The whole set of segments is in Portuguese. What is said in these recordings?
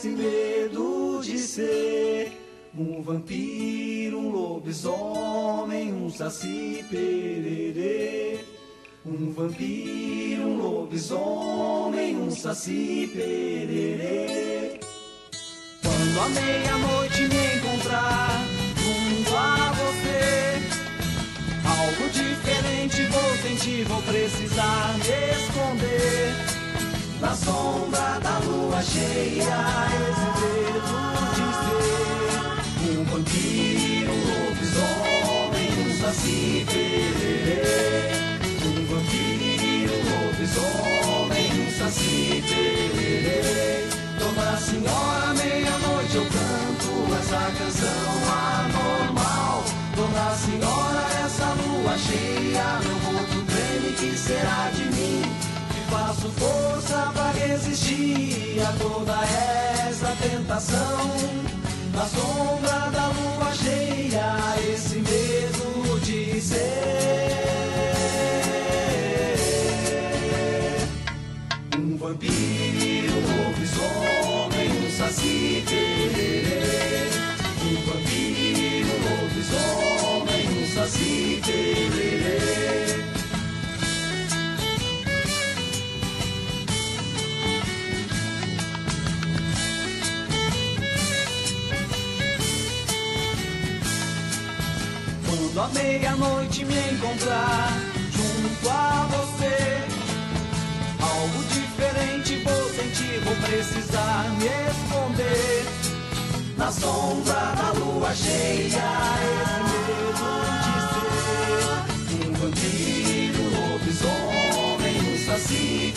esse medo de ser um vampiro, um lobisomem, um saci pererê. Um vampiro, um lobisomem, um saci pererê. Quando a meia-noite me encontrar junto a você, algo diferente vou sentir, vou precisar me esconder. Na sombra da cheia, esse medo de ser um vampiro, um lobisomem, um saci pererê. Um vampiro, um lobisomem, um saci pererê. Dona Senhora, meia-noite eu canto essa canção anormal. Dona Senhora, essa lua cheia, meu corpo treme, que será de mim? Faço força pra resistir a toda essa tentação. Na sombra da lua cheia, esse medo meia-noite me encontrar junto a você, algo diferente vou sentir, vou precisar me esconder. Na sombra da lua cheia, esse medo de ser. Um vampiro, um lobisomem, um saci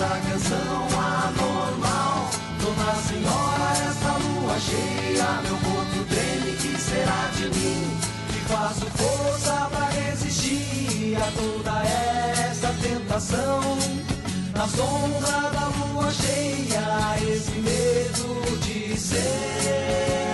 essa canção anormal. Dona Senhora, essa lua cheia, meu corpo treme, que será de mim? Que faço força pra resistir a toda essa tentação. Na sombra da lua cheia, esse medo de ser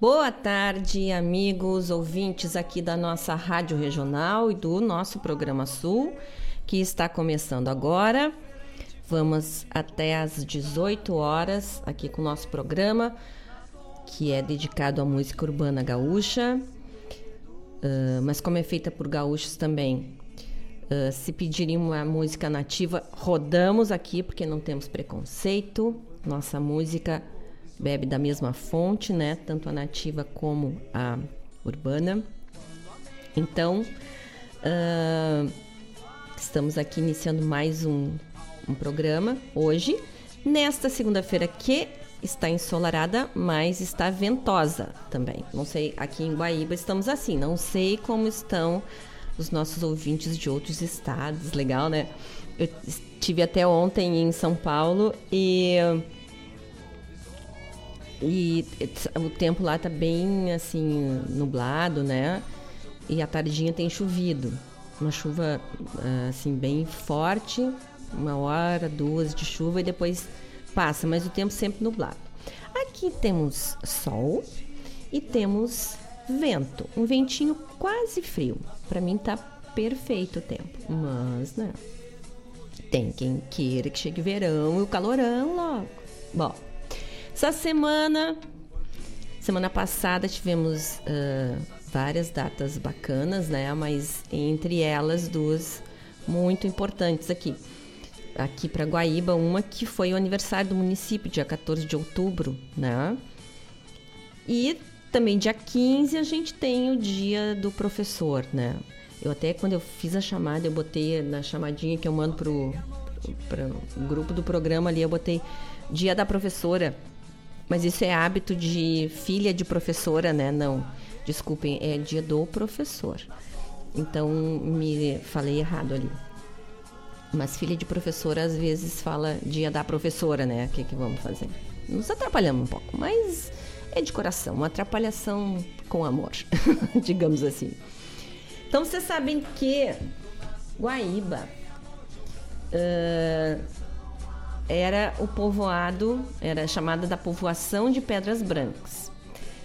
Boa tarde, amigos ouvintes aqui da nossa Rádio Regional e do nosso programa Sul, que está começando agora. Vamos até às 18 horas aqui com o nosso programa, que é dedicado à música urbana gaúcha, ah, mas como é feita por gaúchos também. ah, se pedirem uma música nativa, rodamos aqui porque não temos preconceito. Nossa música bebe da mesma fonte, né? Tanto a nativa como a urbana. Então, ah, estamos aqui iniciando mais um, um programa hoje, nesta segunda-feira que está ensolarada, mas está ventosa também. Não sei, aqui em Guaíba estamos assim, não sei como estão os nossos ouvintes de outros estados, legal, né? Eu estive até ontem em São Paulo e e o tempo lá tá bem assim nublado, né? E a tardinha tem chovido. Uma chuva ah, assim bem forte, uma hora, duas de chuva e depois passa, mas o tempo sempre nublado. Aqui temos sol e temos vento, um ventinho quase frio. Para mim tá perfeito o tempo, mas né? Tem quem queira que chegue verão e o calorão logo. Bom, essa semana, semana passada tivemos ah, várias datas bacanas, né? Mas entre elas duas muito importantes aqui. Aqui para Guaíba, uma que foi o aniversário do município, dia 14 de outubro, né? E também dia 15 a gente tem o dia do professor, né? Eu até quando eu fiz a chamada, eu botei na chamadinha que eu mando pro, pro grupo do programa ali, eu botei dia da professora. Mas isso é hábito de filha de professora, né? Não. Desculpem, é dia do professor. Então me falei errado ali. Mas filha de professora às vezes fala dia da professora, né? O que, que vamos fazer? Nos atrapalhamos um pouco, mas é de coração, uma atrapalhação com amor, digamos assim. Então vocês sabem que Guaíba uh, era o povoado, era chamada da povoação de Pedras Brancas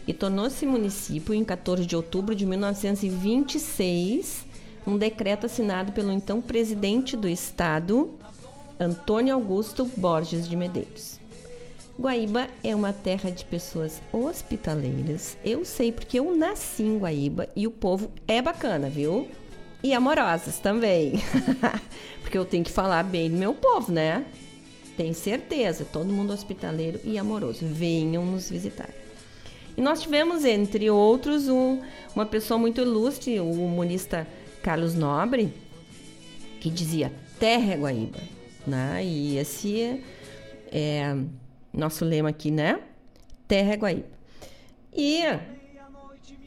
e tornou-se município em 14 de outubro de 1926, um decreto assinado pelo então presidente do estado, Antônio Augusto Borges de Medeiros. Guaíba é uma terra de pessoas hospitaleiras. Eu sei porque eu nasci em Guaíba e o povo é bacana, viu? E amorosas também. porque eu tenho que falar bem do meu povo, né? Tenho certeza, todo mundo hospitaleiro e amoroso. Venham nos visitar. E nós tivemos, entre outros, um, uma pessoa muito ilustre, o humanista Carlos Nobre, que dizia Terra é Guaíba. Né? E esse é, é nosso lema aqui, né? Terra é Guaíba. E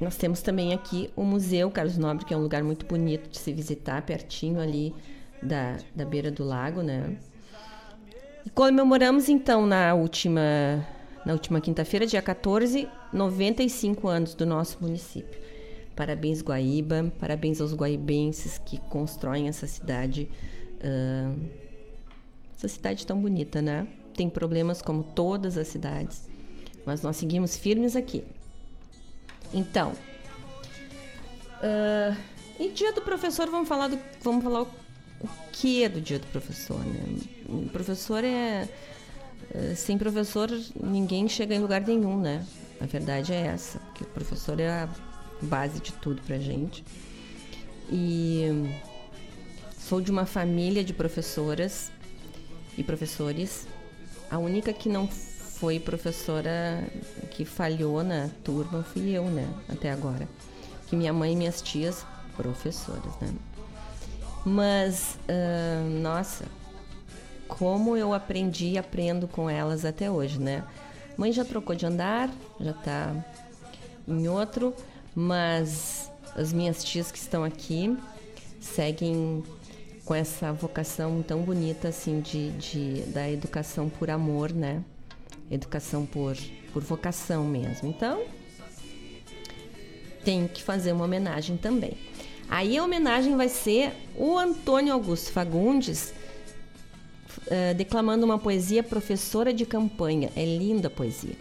nós temos também aqui o Museu Carlos Nobre, que é um lugar muito bonito de se visitar, pertinho ali da, da beira do lago, né? E comemoramos então na última na última quinta-feira, dia 14, 95 anos do nosso município. Parabéns, Guaíba, parabéns aos guaibenses que constroem essa cidade, uh, essa cidade tão bonita, né? Tem problemas como todas as cidades, mas nós seguimos firmes aqui. Então, uh, dia do professor, vamos falar do, vamos falar o, que é do dia do professor, né? O professor é eh, sem professor ninguém chega em lugar nenhum, né? A verdade é essa, porque o professor é a base de tudo pra gente. E sou de uma família de professoras e professores. A única que não foi professora que falhou na turma fui eu, né? Até agora. Que minha mãe e minhas tias, professoras, né? Mas, uh, nossa, como eu aprendi e aprendo com elas até hoje, né? Mãe já trocou de andar, já tá em outro, mas as minhas tias que estão aqui seguem com essa vocação tão bonita assim de, de da educação por amor, né? Educação por, por vocação mesmo. Então, tem que fazer uma homenagem também. Aí a homenagem vai ser o Antônio Augusto Fagundes, uh, declamando uma poesia professora de campanha. É linda a poesia.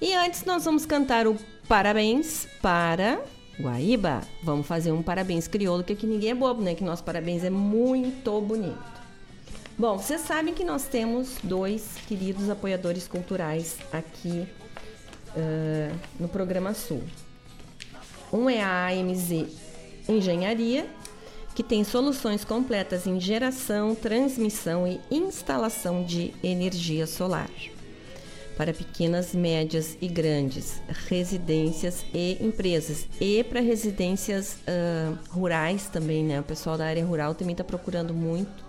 E antes nós vamos cantar o parabéns para Guaíba. Vamos fazer um parabéns crioulo, que aqui ninguém é bobo, né? Que nosso parabéns é muito bonito. Bom, vocês sabem que nós temos dois queridos apoiadores culturais aqui uh, no programa Sul. Um é a AMZ Engenharia que tem soluções completas em geração, transmissão e instalação de energia solar. Para pequenas, médias e grandes residências e empresas. E para residências uh, rurais também, né? O pessoal da área rural também está procurando muito.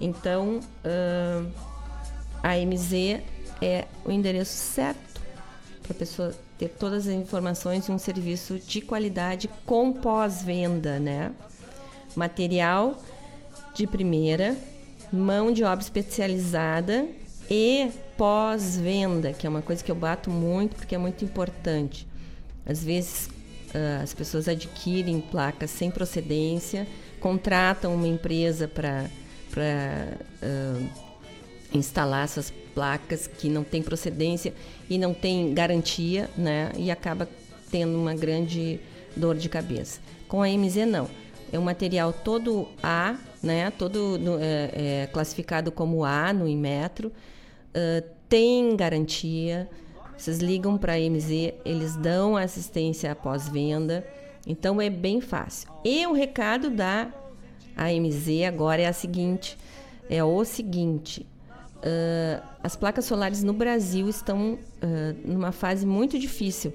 Então, uh, a MZ é o endereço certo para pessoa ter todas as informações e um serviço de qualidade com pós-venda, né? material de primeira, mão de obra especializada e pós-venda, que é uma coisa que eu bato muito porque é muito importante. Às vezes uh, as pessoas adquirem placas sem procedência, contratam uma empresa para uh, instalar essas placas que não tem procedência e não tem garantia, né? E acaba tendo uma grande dor de cabeça. Com a MZ não é um material todo A, né? Todo é, é, classificado como A no Inmetro. Uh, tem garantia. Vocês ligam para a MZ, eles dão assistência após venda. Então é bem fácil. E o recado da AMZ agora é a seguinte, é o seguinte. Uh, as placas solares no Brasil estão uh, numa fase muito difícil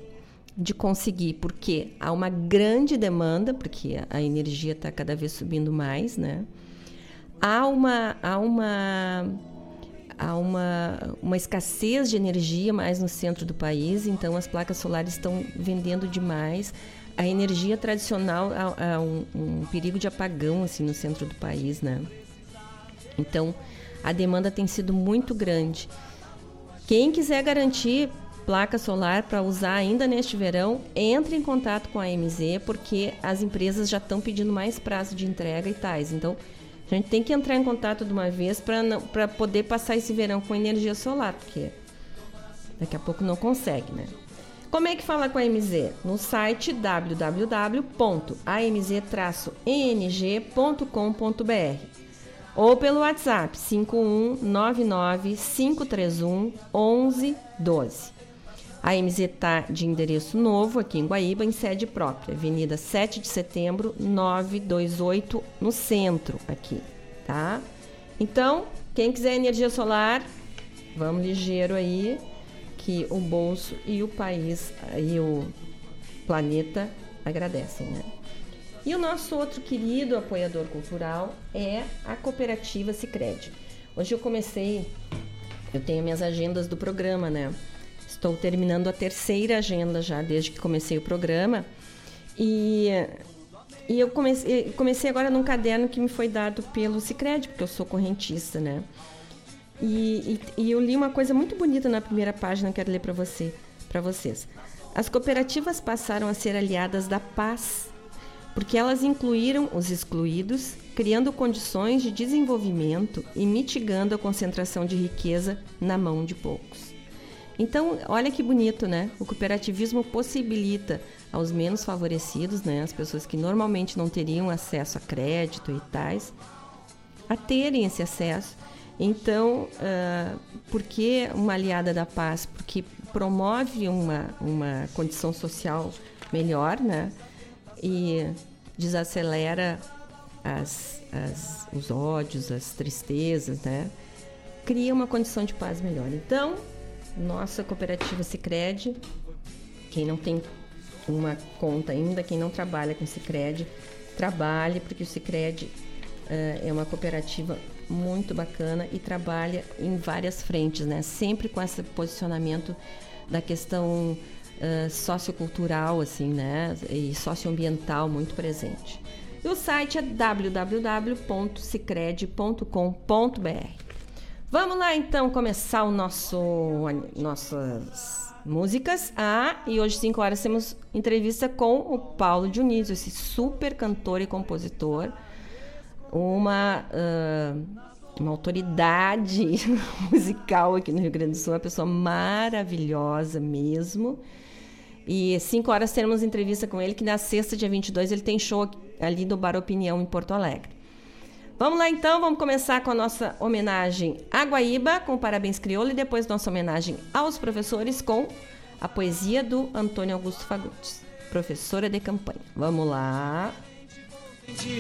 de conseguir, porque há uma grande demanda, porque a energia está cada vez subindo mais, né? Há uma, há uma, há uma, uma escassez de energia mais no centro do país, então as placas solares estão vendendo demais. A energia tradicional há, um, um, perigo de apagão assim no centro do país, né? Então a demanda tem sido muito grande. Quem quiser garantir placa solar para usar ainda neste verão, entre em contato com a MZ, porque as empresas já estão pedindo mais prazo de entrega e tais. Então, a gente tem que entrar em contato de uma vez para poder passar esse verão com energia solar, porque daqui a pouco não consegue, né? Como é que fala com a MZ? No site www.amz-eng.com.br ou pelo WhatsApp 5199 531 1112. A MZ está de endereço novo aqui em Guaíba, em sede própria, Avenida 7 de Setembro, 928, no centro aqui, tá? Então, quem quiser energia solar, vamos ligeiro aí, que o bolso e o país e o planeta agradecem, né? E o nosso outro querido apoiador cultural é a cooperativa Sicredi. Hoje eu comecei, eu tenho minhas agendas do programa, né? Estou terminando a terceira agenda já desde que comecei o programa. E, e eu comecei, comecei agora num caderno que me foi dado pelo Cicred, porque eu sou correntista, né? E, e, e eu li uma coisa muito bonita na primeira página, quero ler para você, para vocês. As cooperativas passaram a ser aliadas da paz, porque elas incluíram os excluídos, criando condições de desenvolvimento e mitigando a concentração de riqueza na mão de poucos. Então, olha que bonito, né? O cooperativismo possibilita aos menos favorecidos, né, as pessoas que normalmente não teriam acesso a crédito e tais, a terem esse acesso. Então, uh, por que uma aliada da paz? Porque promove uma, uma condição social melhor, né? E desacelera as, as, os ódios, as tristezas, né? Cria uma condição de paz melhor. Então, nossa cooperativa Sicredi, quem não tem uma conta ainda, quem não trabalha com Sicredi, trabalhe porque o Sicredi uh, é uma cooperativa muito bacana e trabalha em várias frentes, né? Sempre com esse posicionamento da questão sociocultural, assim, né? E socioambiental muito presente. E o site é www.cicred.com.br. Vamos lá então começar o nosso nossas músicas. Ah, e hoje 5 horas temos entrevista com o Paulo Dionísio, esse super cantor e compositor, uma uh, uma autoridade musical aqui no Rio Grande do Sul, uma pessoa maravilhosa mesmo. E 5 horas teremos entrevista com ele, que na sexta, dia 22, ele tem show ali no Bar Opinião, em Porto Alegre. Vamos lá então, vamos começar com a nossa homenagem à Guaíba, com parabéns crioulo, e depois nossa homenagem aos professores com a poesia do Antônio Augusto Fagundes, professora de campanha. Vamos lá.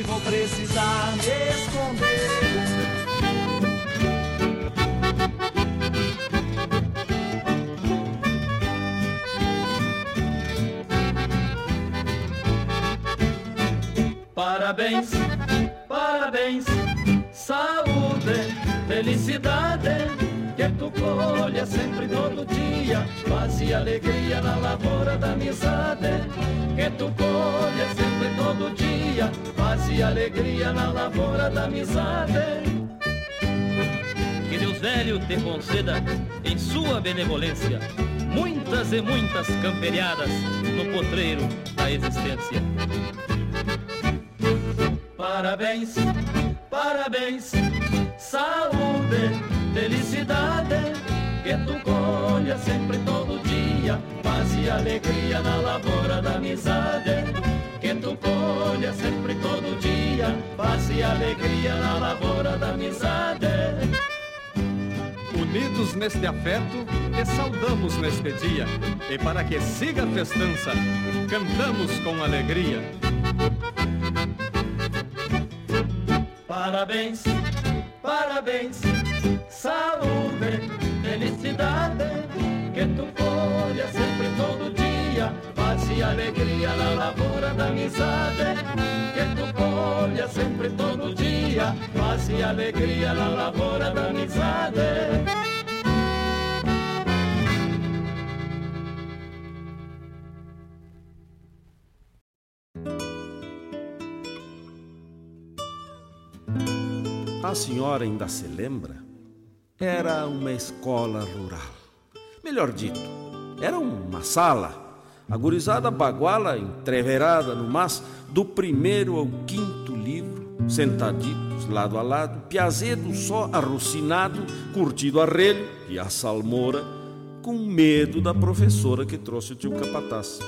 Vou precisar me esconder. Parabéns parabéns, saúde, felicidade, que tu colha sempre todo dia, paz e alegria na lavoura da amizade, que tu colha sempre todo dia, paz e alegria na lavoura da amizade. Que Deus velho te conceda, em sua benevolência, muitas e muitas camperiadas no potreiro da existência. Parabéns, parabéns, saúde, felicidade, que tu colha sempre todo dia, paz e alegria na lavoura da amizade. Que tu colha sempre todo dia, paz e alegria na lavoura da amizade. Unidos neste afeto, te saudamos neste dia, e para que siga a festança, cantamos com alegria. Parabéns, parabéns, saúde, felicidade, que tu colha sempre todo dia, paz e alegria na lavoura da amizade, que tu colha sempre todo dia, paz e alegria na lavoura da amizade. A senhora ainda se lembra? Era uma escola rural. Melhor dito, era uma sala. A gurizada baguala entreverada no mas, do primeiro ao quinto livro, sentaditos lado a lado, piazedo só arrocinado, curtido a relho e a salmoura, com medo da professora que trouxe o tio capataz.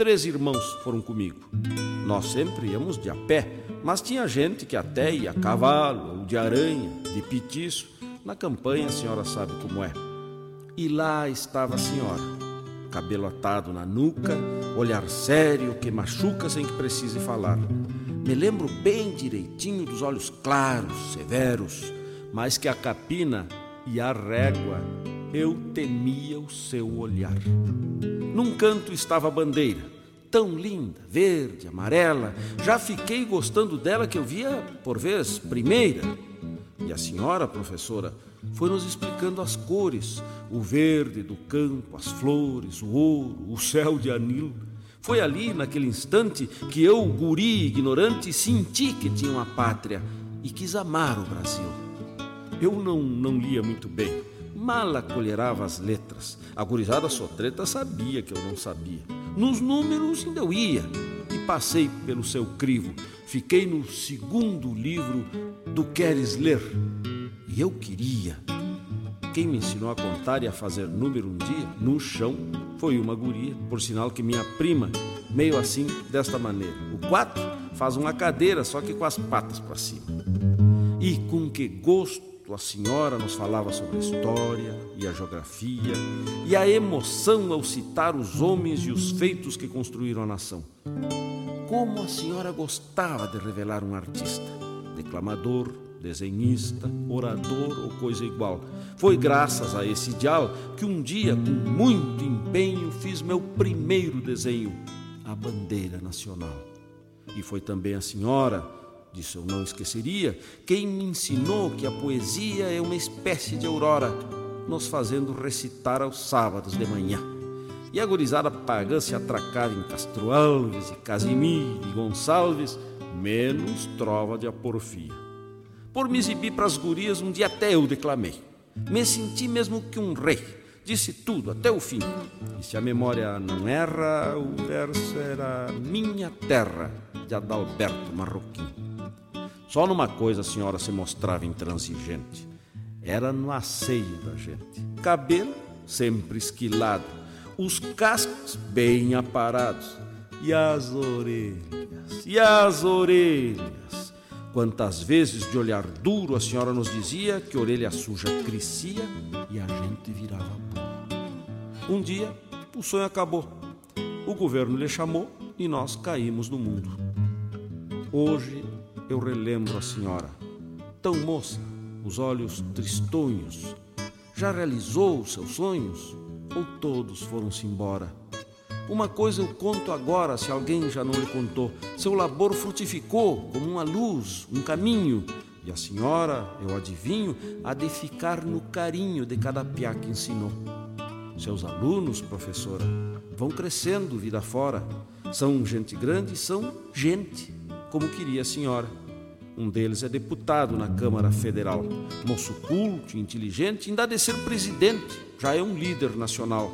Três irmãos foram comigo. Nós sempre íamos de a pé, mas tinha gente que até ia a cavalo, ou de aranha, de petiço. Na campanha a senhora sabe como é. E lá estava a senhora, cabelo atado na nuca, olhar sério que machuca sem que precise falar. Me lembro bem direitinho dos olhos claros, severos, mais que a capina e a régua, eu temia o seu olhar. Num canto estava a bandeira, tão linda, verde, amarela. Já fiquei gostando dela que eu via por vez primeira. E a senhora professora foi nos explicando as cores, o verde do campo, as flores, o ouro, o céu de anil. Foi ali, naquele instante, que eu, guri ignorante, senti que tinha uma pátria e quis amar o Brasil. Eu não, não lia muito bem, mal acolherava as letras. A gurizada sotreta sabia que eu não sabia. Nos números ainda eu ia e passei pelo seu crivo. Fiquei no segundo livro do Queres Ler. E eu queria. Quem me ensinou a contar e a fazer número um dia, no chão, foi uma guria, por sinal que minha prima, meio assim, desta maneira. O quatro faz uma cadeira, só que com as patas para cima. E com que gosto a senhora nos falava sobre a história e a geografia e a emoção ao citar os homens e os feitos que construíram a nação. Como a senhora gostava de revelar um artista, declamador, desenhista, orador ou coisa igual. Foi graças a esse ideal que um dia, com muito empenho, fiz meu primeiro desenho, a bandeira nacional. E foi também a senhora disso eu não esqueceria, quem me ensinou que a poesia é uma espécie de aurora, nos fazendo recitar aos sábados de manhã. E a gurizada pagã se atracava em Castro Alves e Casimir e Gonçalves, menos trova de aporfia. Por me exibir para as gurias, um dia até eu declamei. Me senti mesmo que um rei, disse tudo até o fim. E se a memória não erra, o verso era Minha Terra, de Adalberto Marroquim. Só numa coisa a senhora se mostrava intransigente. Era no asseio da gente. Cabelo sempre esquilado, os cascos bem aparados. E as orelhas, e as orelhas. Quantas vezes de olhar duro a senhora nos dizia que orelha suja crescia e a gente virava burro. Um dia o sonho acabou. O governo lhe chamou e nós caímos no mundo. Hoje eu relembro a senhora, tão moça, os olhos tristonhos. Já realizou os seus sonhos? Ou todos foram-se embora? Uma coisa eu conto agora, se alguém já não lhe contou: seu labor frutificou como uma luz, um caminho. E a senhora, eu adivinho, há de ficar no carinho de cada piá que ensinou. Seus alunos, professora, vão crescendo vida fora. São gente grande, são gente, como queria a senhora. Um deles é deputado na Câmara Federal. Moço culto, inteligente, ainda de ser presidente, já é um líder nacional.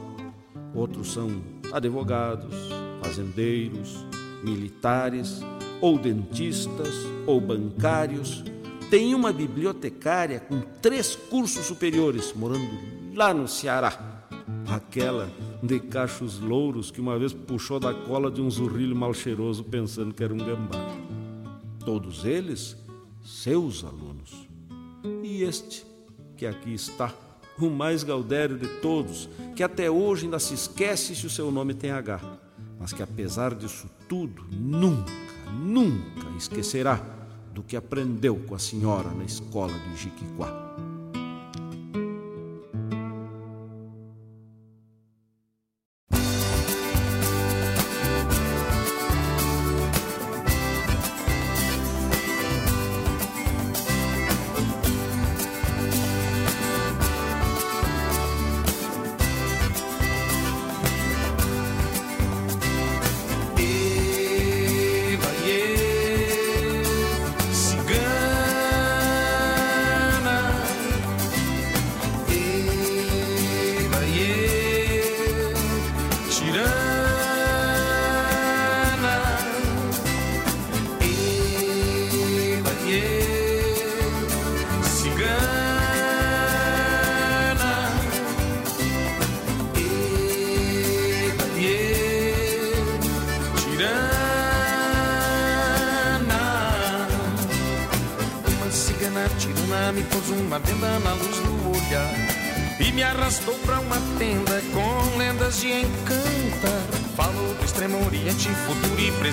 Outros são advogados, fazendeiros, militares, ou dentistas, ou bancários. Tem uma bibliotecária com três cursos superiores, morando lá no Ceará. Aquela de cachos louros que uma vez puxou da cola de um zurrilho mal cheiroso pensando que era um gambá todos eles seus alunos. E este, que aqui está, o mais gaudério de todos, que até hoje ainda se esquece se o seu nome tem H, mas que apesar disso tudo, nunca, nunca esquecerá do que aprendeu com a senhora na escola do Jiquiquá.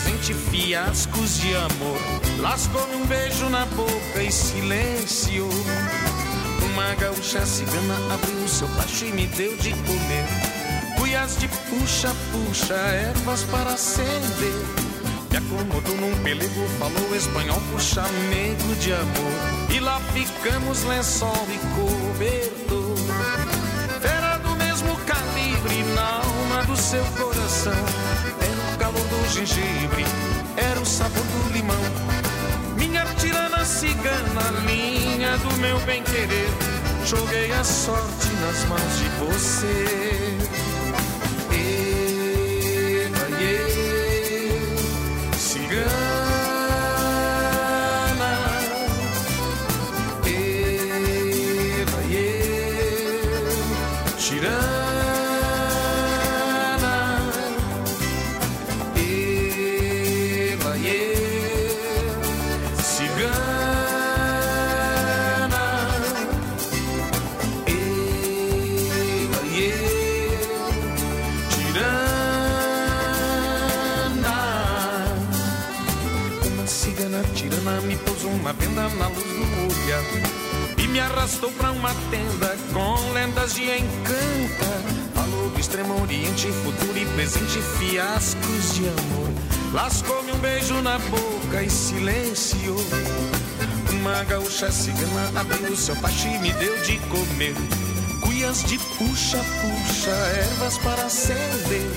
Presente, fiascos de amor. Lascou-me um beijo na boca e silêncio. Uma gaúcha cigana abriu seu pacho e me deu de comer. Cuias de puxa-puxa, ervas para acender. Me acomodou num pelego, falou espanhol por chamego de amor. E lá ficamos lençol e cobertor. Coração. Era o calor do gengibre, era o sabor do limão. Minha tirana cigana, linha do meu bem-querer. Joguei a sorte nas mãos de você. Arrastou pra uma tenda com lendas de encanta. Falou do extremo oriente, futuro e presente, fiascos de amor. Lascou-me um beijo na boca e silenciou. Uma gaúcha cigana abriu seu pacho e me deu de comer. Cuias de puxa-puxa, ervas para acender.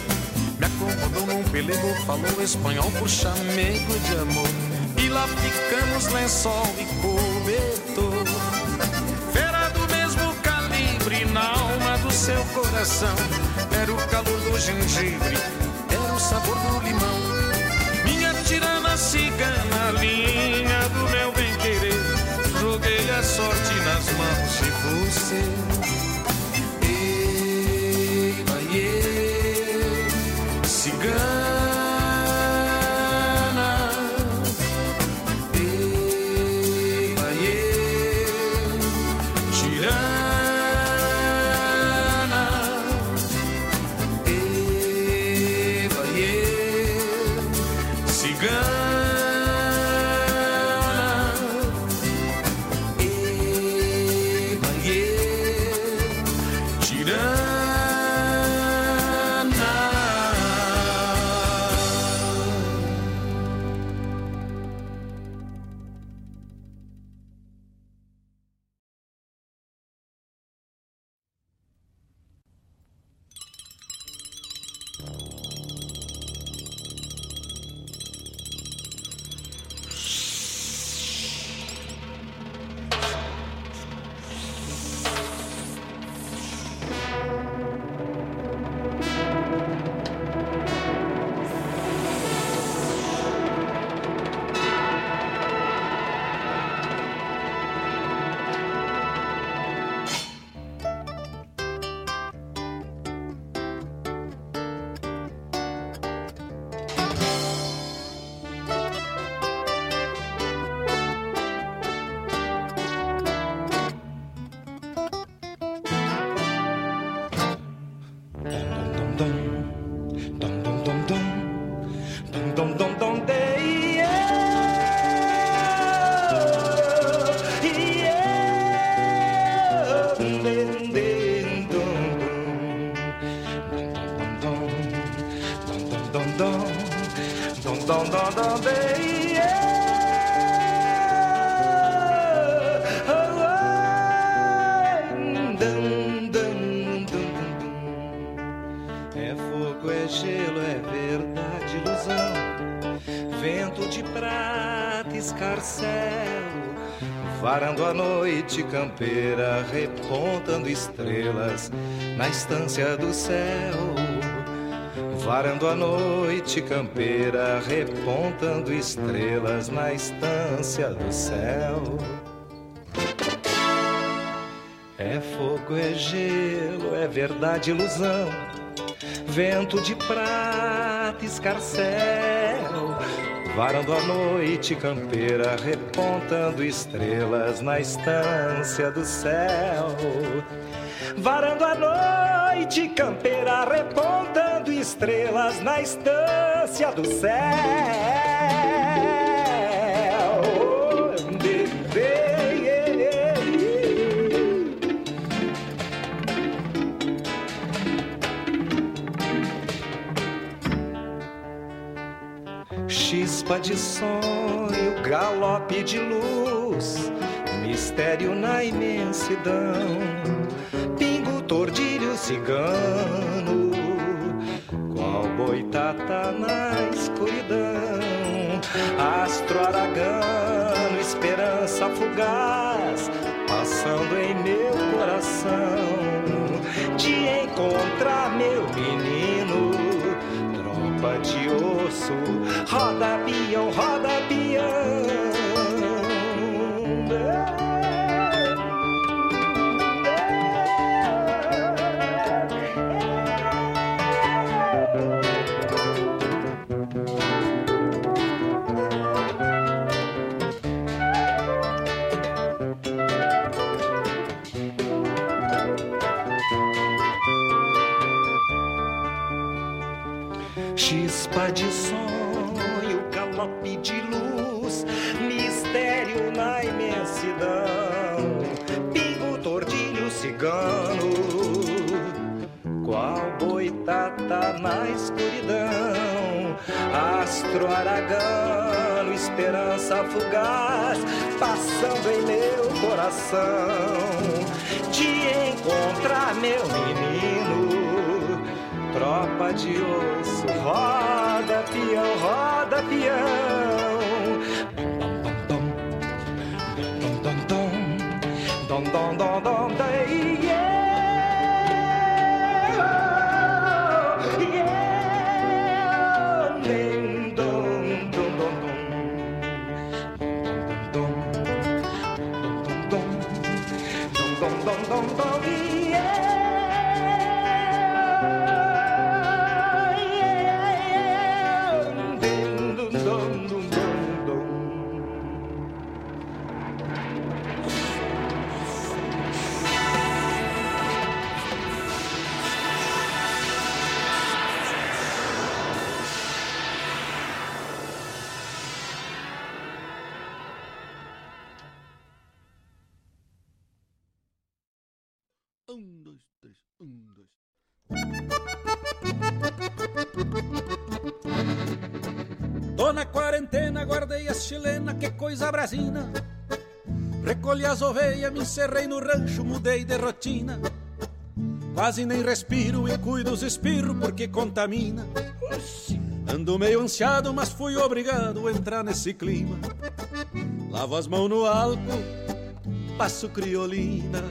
Me acomodou num pelego, falou espanhol por chamego de amor. E lá ficamos lençol e cobertor. Coração. Era o calor do gengibre, era o sabor do limão. Minha tirana cigana, linha do meu bem-querer. Joguei a sorte nas mãos de você. Campeira, repontando estrelas na estância do céu. Varando a noite campeira, repontando estrelas na estância do céu. É fogo, é gelo, é verdade, ilusão. Vento de prata, escarcel. Varando a noite campeira, repontando estrelas na estância do céu. Varando a noite campeira, repontando estrelas na estância do céu. Chispa de sonho, galope de luz, mistério na imensidão, pingo, tordilho, cigano, qual boitata na escuridão, astro aragano, esperança fugaz, passando em meu coração, de encontrar meu menino de osso, roda peão, roda peão. De sonho, galope de luz, mistério na imensidão, pingo, tordilho, cigano, qual boitata na escuridão, astro aragano, esperança fugaz, passando em meu coração, de encontrar meu menino tropa de osso, roda peão, chilena, que coisa brasina. Recolhi as ovelhas, me encerrei no rancho, mudei de rotina. Quase nem respiro e cuido os espirros porque contamina. Ando meio ansiado, mas fui obrigado a entrar nesse clima. Lavo as mãos no álcool, passo criolina.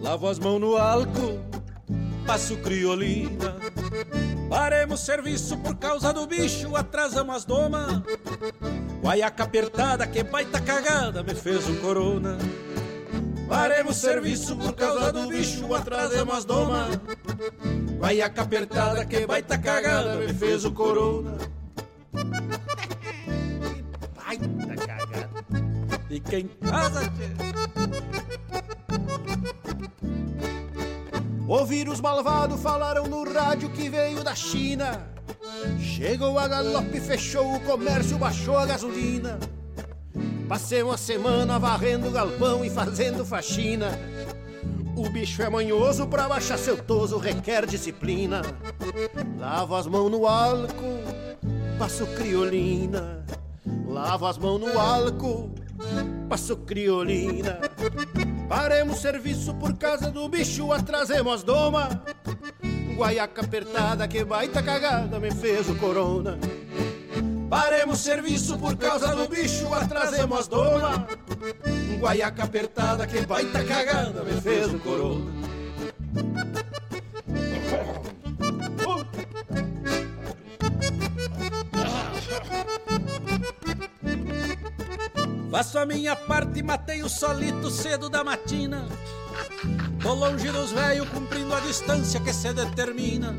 Lavo as mãos no álcool, passo criolina. Paremos serviço por causa do bicho, atrasamos as domas. Guaiaca apertada, que baita cagada, me fez um corona. Paremos serviço por causa do bicho, atrasamos as domas. Guaiaca apertada, que baita cagada, me fez o corona. Que baita cagada. Fica em casa, tchê. Ouviram os malvados, falaram no rádio que veio da China. Chegou a galope, fechou o comércio, baixou a gasolina. Passei uma semana varrendo galpão e fazendo faxina. O bicho é manhoso, pra baixar seu toso requer disciplina. Lavo as mãos no álcool, passo criolina. Lavo as mãos no álcool, passo criolina. Paremos serviço por causa do bicho, atrasemos as doma. Guaiaca apertada, que baita cagada, me fez o corona. Paremos serviço por causa do bicho, atrasemos as doma. Guaiaca apertada, que baita cagada, me fez o corona. Faço a minha parte e matei o solito cedo da matina. Tô longe dos velhos, cumprindo a distância que se determina.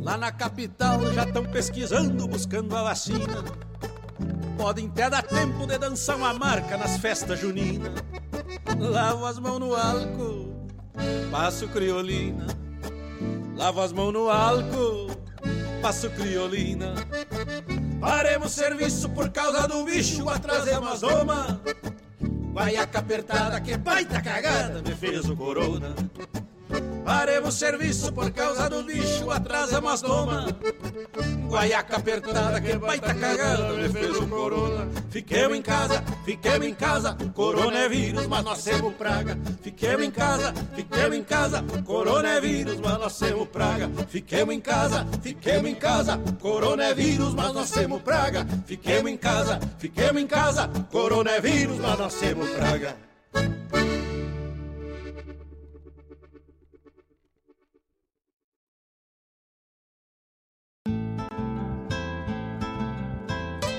Lá na capital já estão pesquisando, buscando a vacina. Pode até dar tempo de dançar uma marca nas festas juninas. Lavo as mãos no álcool, passo criolina. Lavo as mãos no álcool, passo criolina. Paremos serviço por causa do bicho, atrasemos as doma. Guaiaca apertada, que baita cagada, me fez o corona. Paremos serviço por causa do bicho, atrasamos as doma. Guaiaca apertada, que baita cagada, me fez o corona. Fiquemos em casa, fiquemos em casa, corona é vírus, mas nós temos praga. Fiquemos em casa, fiquemos em casa, corona é vírus, mas nós temos praga. Fiquemos em casa, fiquemos em casa, corona é vírus, mas nós temos praga. Fiquemos em casa, fiquemos em casa, corona é vírus, mas nós temos praga.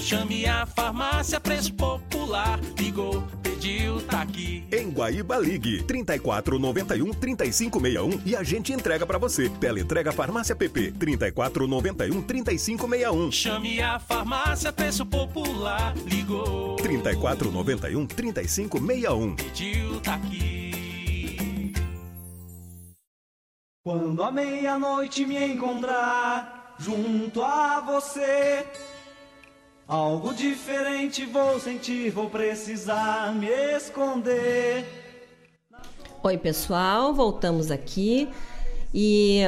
Chame a farmácia Preço Popular. Ligou, pediu, tá aqui. Em Guaíba Ligue 3491 3561 e a gente entrega pra você. Teleentrega Farmácia PP 3491 3561. Chame a farmácia Preço Popular. Ligou, 3491 3561. pediu, tá aqui. Quando à meia-noite me encontrar junto a você, algo diferente vou sentir, vou precisar me esconder. Oi, pessoal, voltamos aqui e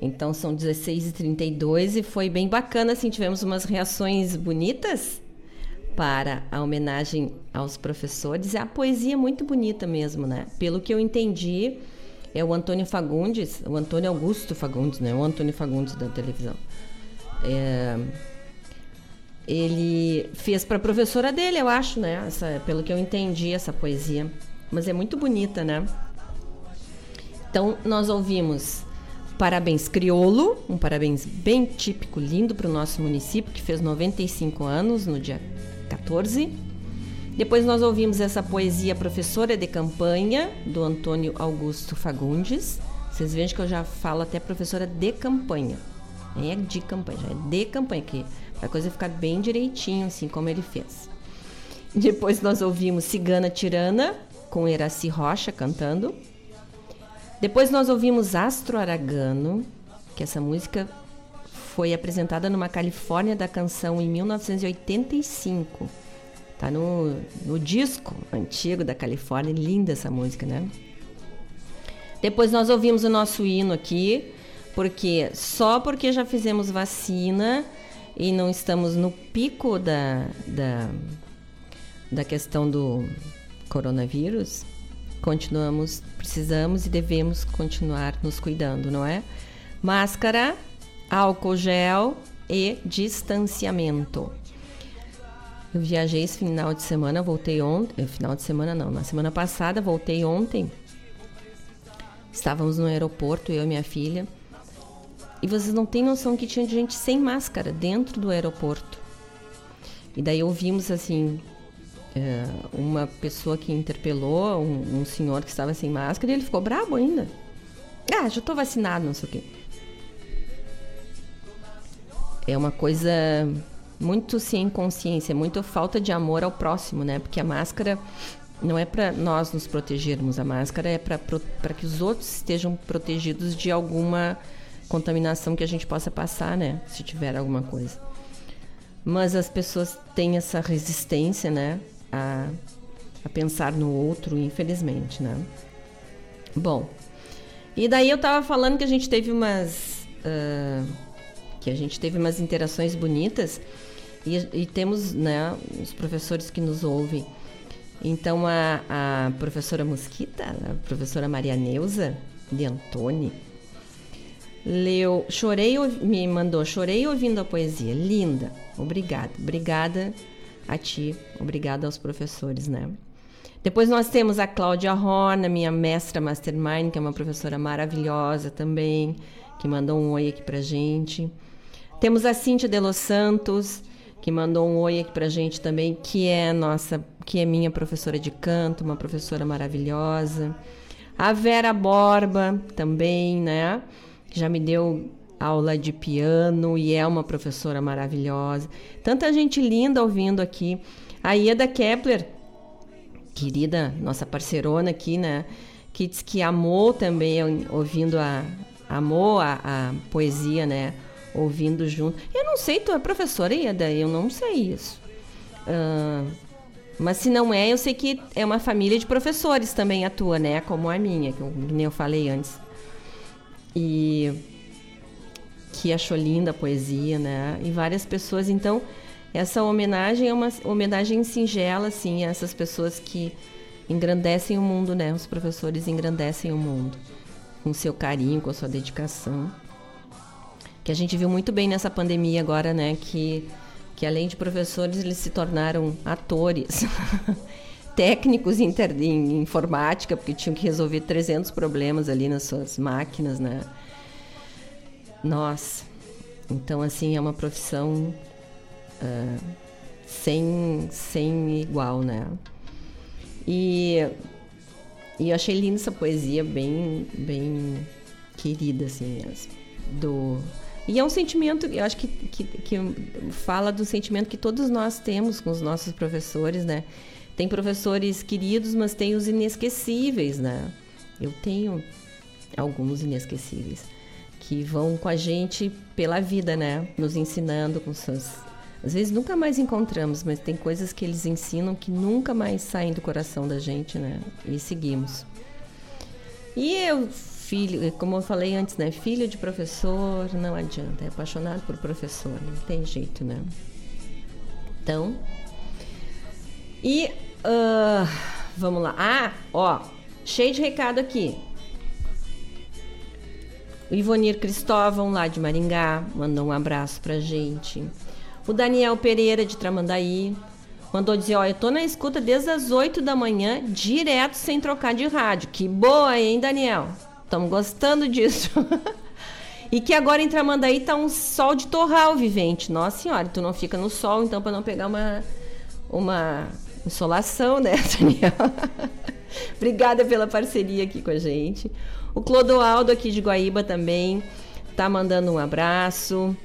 então são 16h32 e foi bem bacana, assim, tivemos umas reações bonitas para a homenagem aos professores. A poesia é muito bonita mesmo, né? Pelo que eu entendi, é o Antônio Fagundes, o Antônio Augusto Fagundes, né? O Antônio Fagundes da televisão. É, ele fez para a professora dele, eu acho, né? Essa, pelo que eu entendi, essa poesia. Mas é muito bonita, né? Então, nós ouvimos Parabéns Criolo, um parabéns bem típico, lindo para o nosso município, que fez 95 anos no dia 14. Depois nós ouvimos essa poesia Professora de Campanha, do Antônio Augusto Fagundes. Vocês vejam que eu já falo até professora de campanha. Nem é de campanha, já é de campanha, que a coisa ficar bem direitinho, assim como ele fez. Depois nós ouvimos Cigana Tirana, com Eraci Rocha cantando. Depois nós ouvimos Astro Aragano, que essa música foi apresentada numa Califórnia da Canção em 1985. Tá no, no disco antigo da Califórnia, linda essa música, né? Depois nós ouvimos o nosso hino aqui, porque só porque já fizemos vacina e não estamos no pico da, da, da questão do coronavírus, continuamos, precisamos e devemos continuar nos cuidando, não é? Máscara, álcool gel e distanciamento. Eu viajei esse final de semana, voltei ontem. Final de semana não, na semana passada, voltei ontem. Estávamos no aeroporto, eu e minha filha. E vocês não têm noção que tinha gente sem máscara dentro do aeroporto. E daí ouvimos assim, é, uma pessoa que interpelou um, um, senhor que estava sem máscara e ele ficou brabo ainda. Ah, já estou vacinado, não sei o quê. É uma coisa muito sem consciência, muito falta de amor ao próximo, né? Porque a máscara não é para nós nos protegermos, a máscara é para que os outros estejam protegidos de alguma contaminação que a gente possa passar, né? Se tiver alguma coisa. Mas as pessoas têm essa resistência, né? A, a pensar no outro, infelizmente, né? Bom, e daí eu tava falando que a gente teve umas. Uh, que a gente teve umas interações bonitas e, e, temos né, os professores que nos ouvem. Então, a, a professora Mosquita, a professora Maria Neuza de Antônio, leu, chorei, me mandou, chorei ouvindo a poesia, linda. Obrigada, obrigada a ti, obrigada aos professores, né? Depois nós temos a Cláudia Horna, minha mestra Mastermind, que é uma professora maravilhosa também, que mandou um oi aqui pra gente. Temos a Cíntia de Los Santos, que mandou um oi aqui pra gente também, que é nossa, que é minha professora de canto, uma professora maravilhosa. A Vera Borba também, né? Já me deu aula de piano e é uma professora maravilhosa. Tanta gente linda ouvindo aqui. A Ieda Kepler, querida, nossa parceirona aqui, né? Que diz que amou também ouvindo a. Amou a, a poesia, né? Ouvindo junto. Eu não sei, tu é professora, Ieda? Eu não sei isso. Ah, mas se não é, eu sei que é uma família de professores também a tua, né? Como a minha, que eu, nem eu falei antes. E que achou linda a poesia, né? E várias pessoas. Então, essa homenagem é uma homenagem singela, assim, a essas pessoas que engrandecem o mundo, né? Os professores engrandecem o mundo com seu carinho, com a sua dedicação. Que a gente viu muito bem nessa pandemia agora, né? Que, que além de professores, eles se tornaram atores. técnicos em, em informática, porque tinham que resolver 300 problemas ali nas suas máquinas, né? Nossa, então assim é uma profissão ah, sem, sem igual, né? E, e eu achei linda essa poesia, bem, bem querida, assim mesmo. Do, e é um sentimento, eu acho que, que, que fala do sentimento que todos nós temos com os nossos professores, né? Tem professores queridos, mas tem os inesquecíveis, né? Eu tenho alguns inesquecíveis que vão com a gente pela vida, né? Nos ensinando com suas. Às vezes nunca mais encontramos, mas tem coisas que eles ensinam que nunca mais saem do coração da gente, né? E seguimos. E eu, filho, como eu falei antes, né? Filho de professor, não adianta. É apaixonado por professor, não tem jeito, né? Então. E. ah, vamos lá. Ah, ó. Cheio de recado aqui. O Ivonir Cristóvão, lá de Maringá, mandou um abraço pra gente. O Daniel Pereira, de Tramandaí, mandou dizer: Ó, eu tô na escuta desde as 8 da manhã, direto sem trocar de rádio. Que boa, hein, Daniel? Estamos gostando disso. e que agora em Tramandaí tá um sol de torral vivente. Nossa senhora, tu não fica no sol, então, para não pegar uma, uma insolação, né, Daniel? Obrigada pela parceria aqui com a gente. O Clodoaldo aqui de Guaíba também tá mandando um abraço.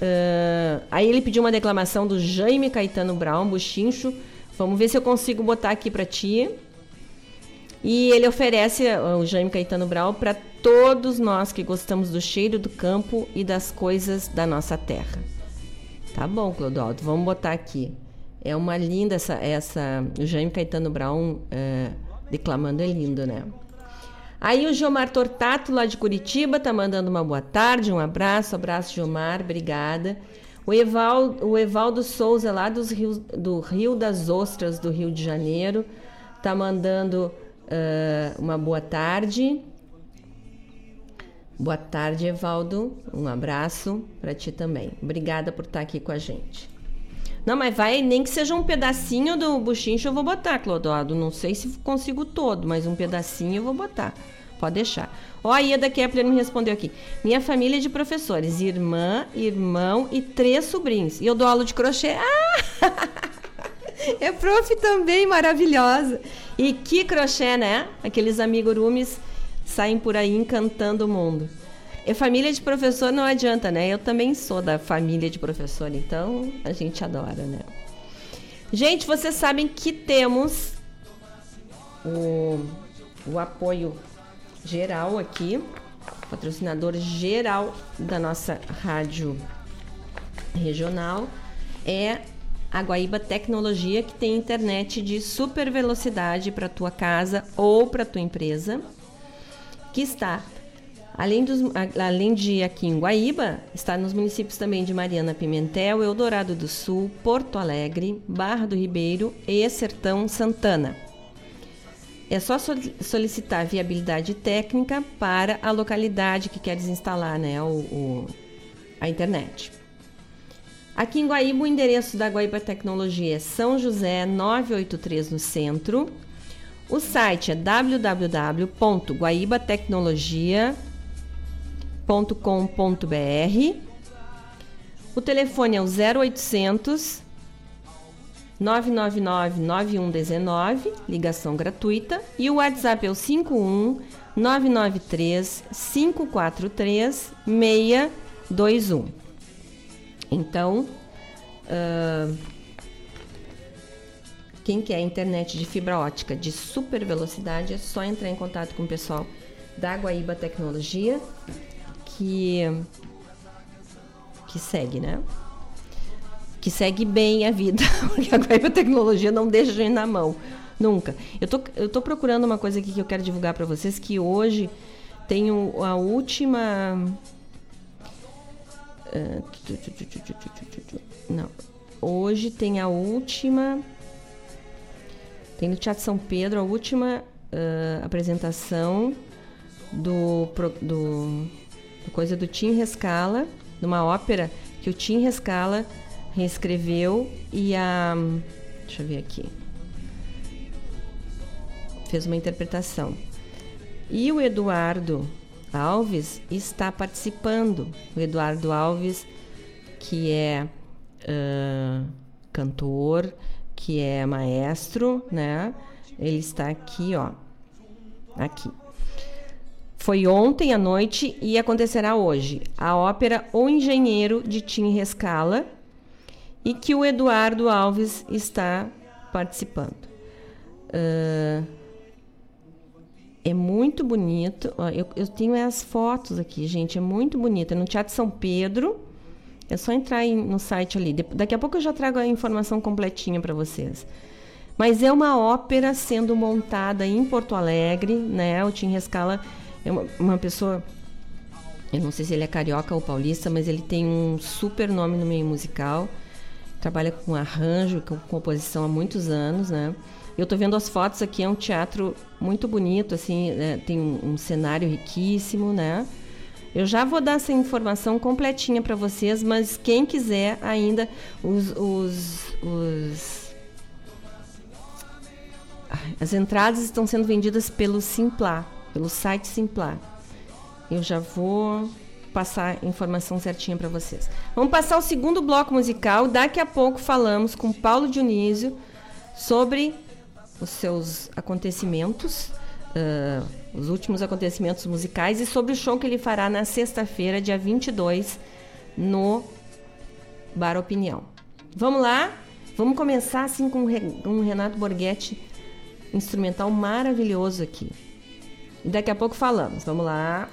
Ah, aí ele pediu uma declamação do Jaime Caetano Brown, Buchincho. Vamos ver se eu consigo botar aqui para ti. E ele oferece ah, o Jaime Caetano Brown para todos nós que gostamos do cheiro do campo e das coisas da nossa terra. Tá bom, Clodoaldo, vamos botar aqui. É uma linda essa. essa o Jaime Caetano Brown eh, declamando é lindo, né? Aí o Gilmar Tortato, lá de Curitiba, tá mandando uma boa tarde, um abraço, abraço, Gilmar, obrigada. O Evaldo, o Evaldo Souza, lá dos rios, do Rio das Ostras, do Rio de Janeiro, tá mandando ah, uma boa tarde. Boa tarde, Evaldo. Um abraço para ti também. Obrigada por estar aqui com a gente. Não, mas vai, nem que seja um pedacinho do buchincho eu vou botar, Clodoaldo. Não sei se consigo todo, mas um pedacinho eu vou botar. Pode deixar. Ó, a Ieda Kepler me respondeu aqui. Minha família é de professores, irmã, irmão e três sobrinhos. E eu dou aula de crochê. Ah! É prof também, maravilhosa. E que crochê, né? Aqueles amigurumis saem por aí encantando o mundo. E família de professor não adianta, né? Eu também sou da família de professor, então a gente adora, né? Gente, vocês sabem que temos o, o apoio geral aqui, patrocinador geral da nossa rádio regional é a Guaíba Tecnologia, que tem internet de super velocidade para tua casa ou para tua empresa, que está Além, dos, além de aqui em Guaíba, está nos municípios também de Mariana Pimentel, Eldorado do Sul, Porto Alegre, Barra do Ribeiro e Sertão Santana. É só solicitar viabilidade técnica para a localidade que quer desinstalar né, o, o a internet. Aqui em Guaíba, o endereço da Guaíba Tecnologia é São José 983 no centro. O site é www.guaibatecnologia.com.br. O telefone é o 0800 999 9119, ligação gratuita, e o WhatsApp é o 51 993 543 621. Então, uh, quem quer internet de fibra ótica de super velocidade é só entrar em contato com o pessoal da Guaíba Tecnologia, que, que segue, né? Que segue bem a vida, porque a Tecnologia não deixa a gente na mão. Nunca. Eu tô, eu tô procurando uma coisa aqui que eu quero divulgar para vocês, que hoje tem a última não. Hoje tem a última. Tem no Teatro São Pedro a última uh, apresentação do, do, coisa do Tim Rescala, de uma ópera que o Tim Rescala reescreveu e a. Deixa eu ver aqui. Fez uma interpretação. E o Eduardo Alves está participando. O Eduardo Alves, que é uh, cantor, que é maestro, né? Ele está aqui, ó. Aqui. Foi ontem à noite e acontecerá hoje a ópera O Engenheiro de Tim Rescala e que o Eduardo Alves está participando. Uh, é muito bonito. Eu, eu tenho as fotos aqui, gente. É muito bonito. É no Teatro São Pedro. É só entrar no site ali. Daqui a pouco eu já trago a informação completinha para vocês. Mas é uma ópera sendo montada em Porto Alegre, né? O Tim Rescala uma, uma pessoa. Eu não sei se ele é carioca ou paulista, mas ele tem um super nome no meio musical. Trabalha com arranjo, com composição há muitos anos, né? Eu estou vendo as fotos aqui, é um teatro muito bonito, assim, né? tem um, um, cenário riquíssimo, né? Eu já vou dar essa informação completinha para vocês, mas quem quiser ainda, os, os, os, as entradas estão sendo vendidas pelo Simplar, pelo site Simplar. Eu já vou passar informação certinha para vocês. Vamos passar o segundo bloco musical. Daqui a pouco falamos com Paulo Dionísio sobre os seus acontecimentos, uh, os últimos acontecimentos musicais e sobre o show que ele fará na sexta-feira, dia 22, no Bar Opinião. Vamos lá? Vamos começar assim com um Renato Borghetti instrumental maravilhoso aqui. Daqui a pouco falamos. Vamos lá.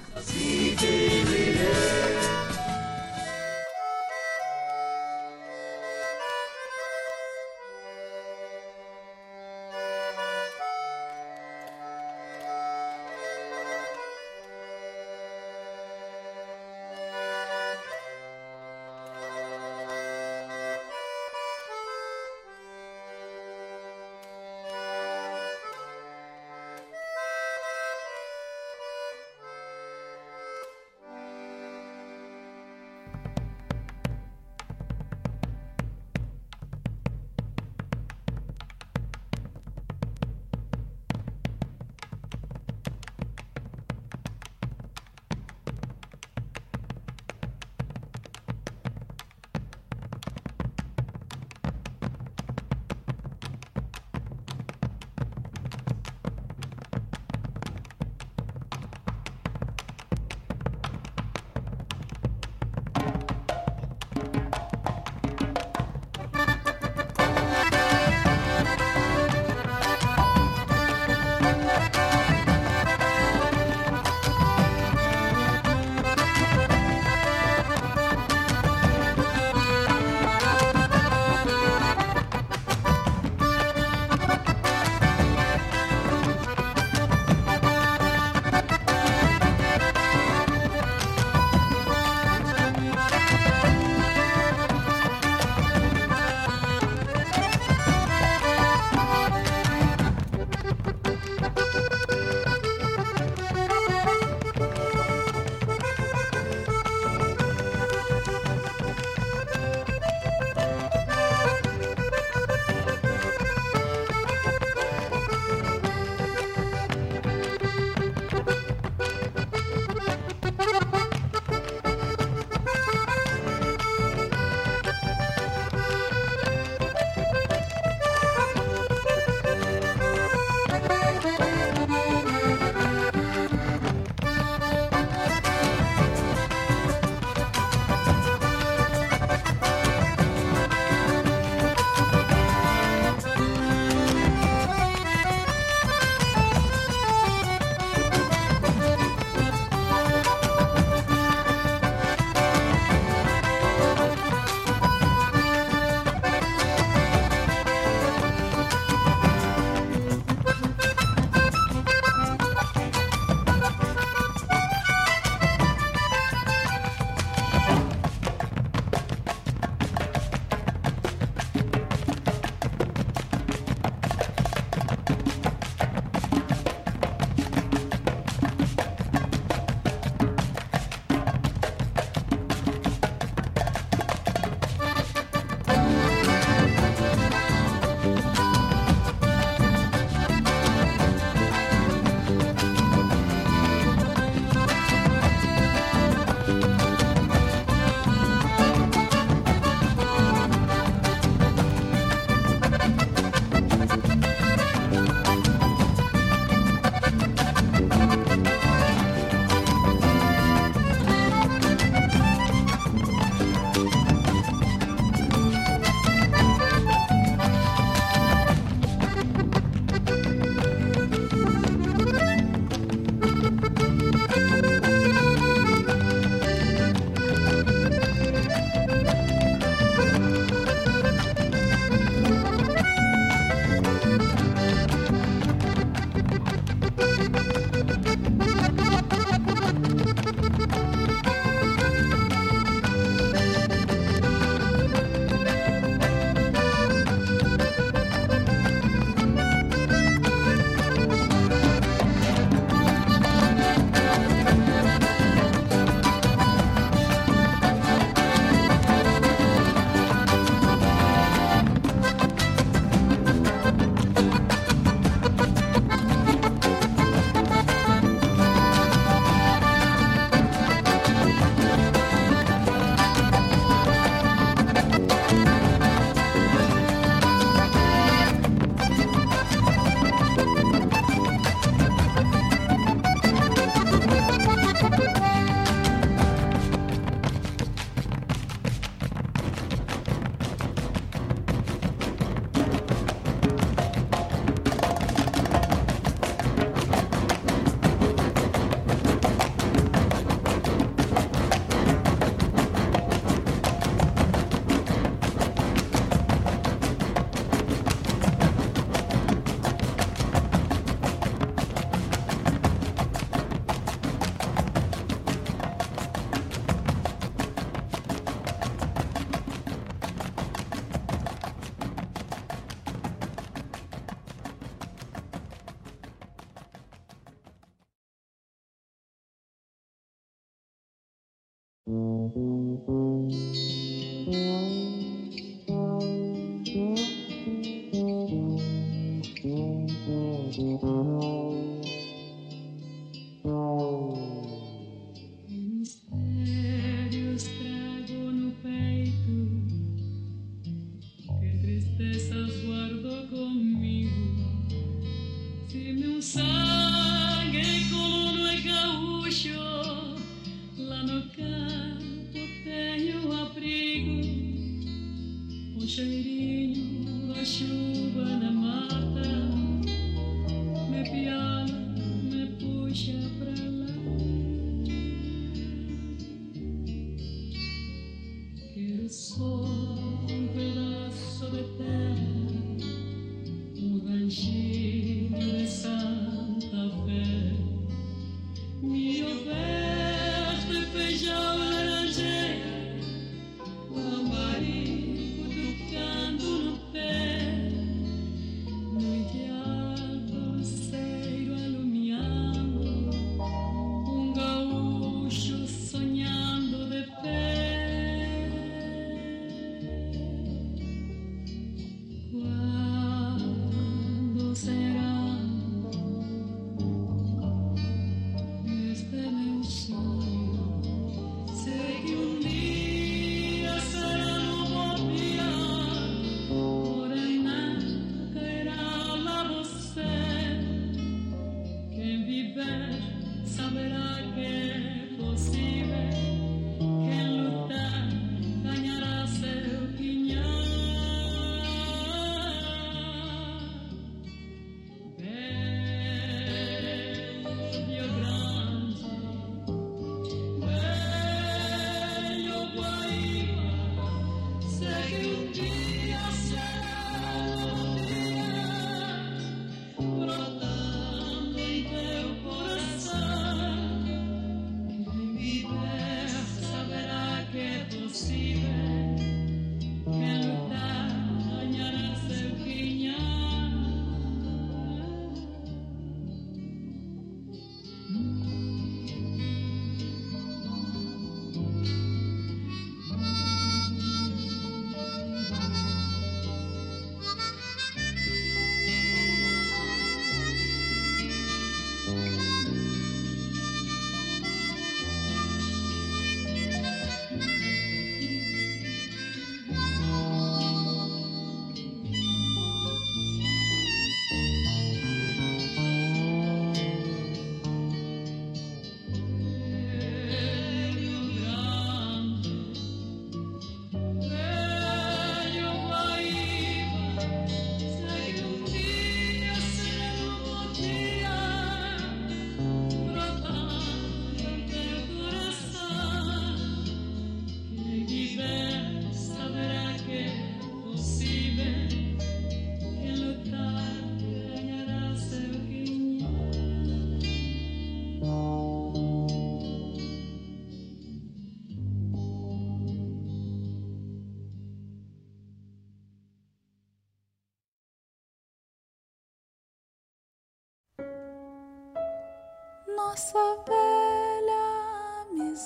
nossa velha amizade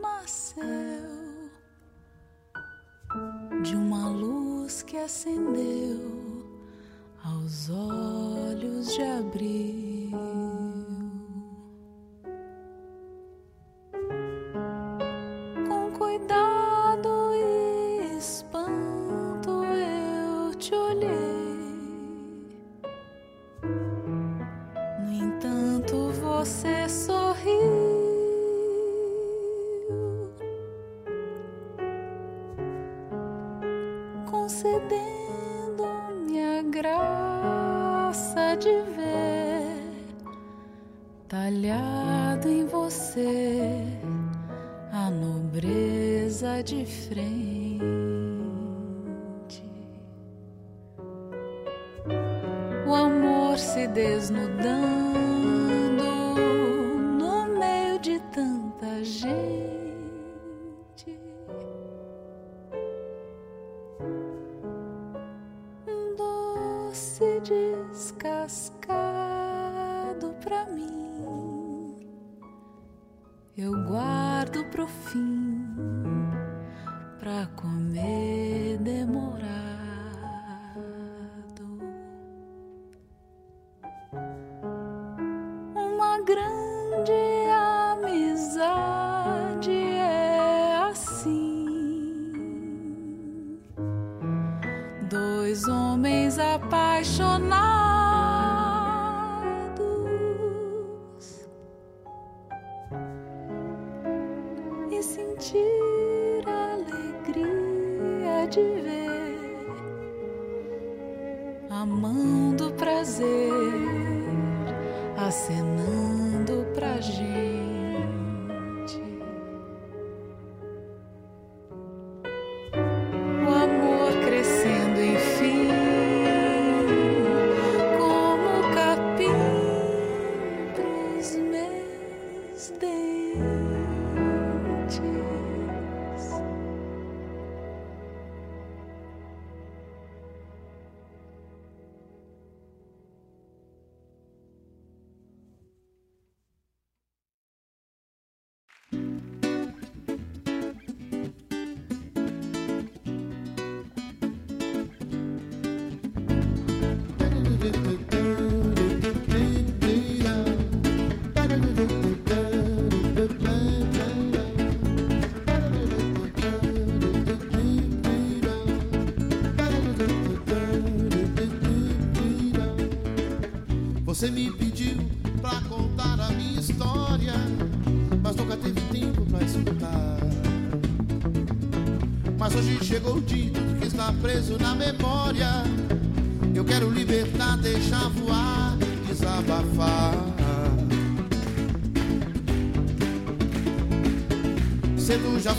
nasceu de uma luz que acendeu aos olhos de abrir.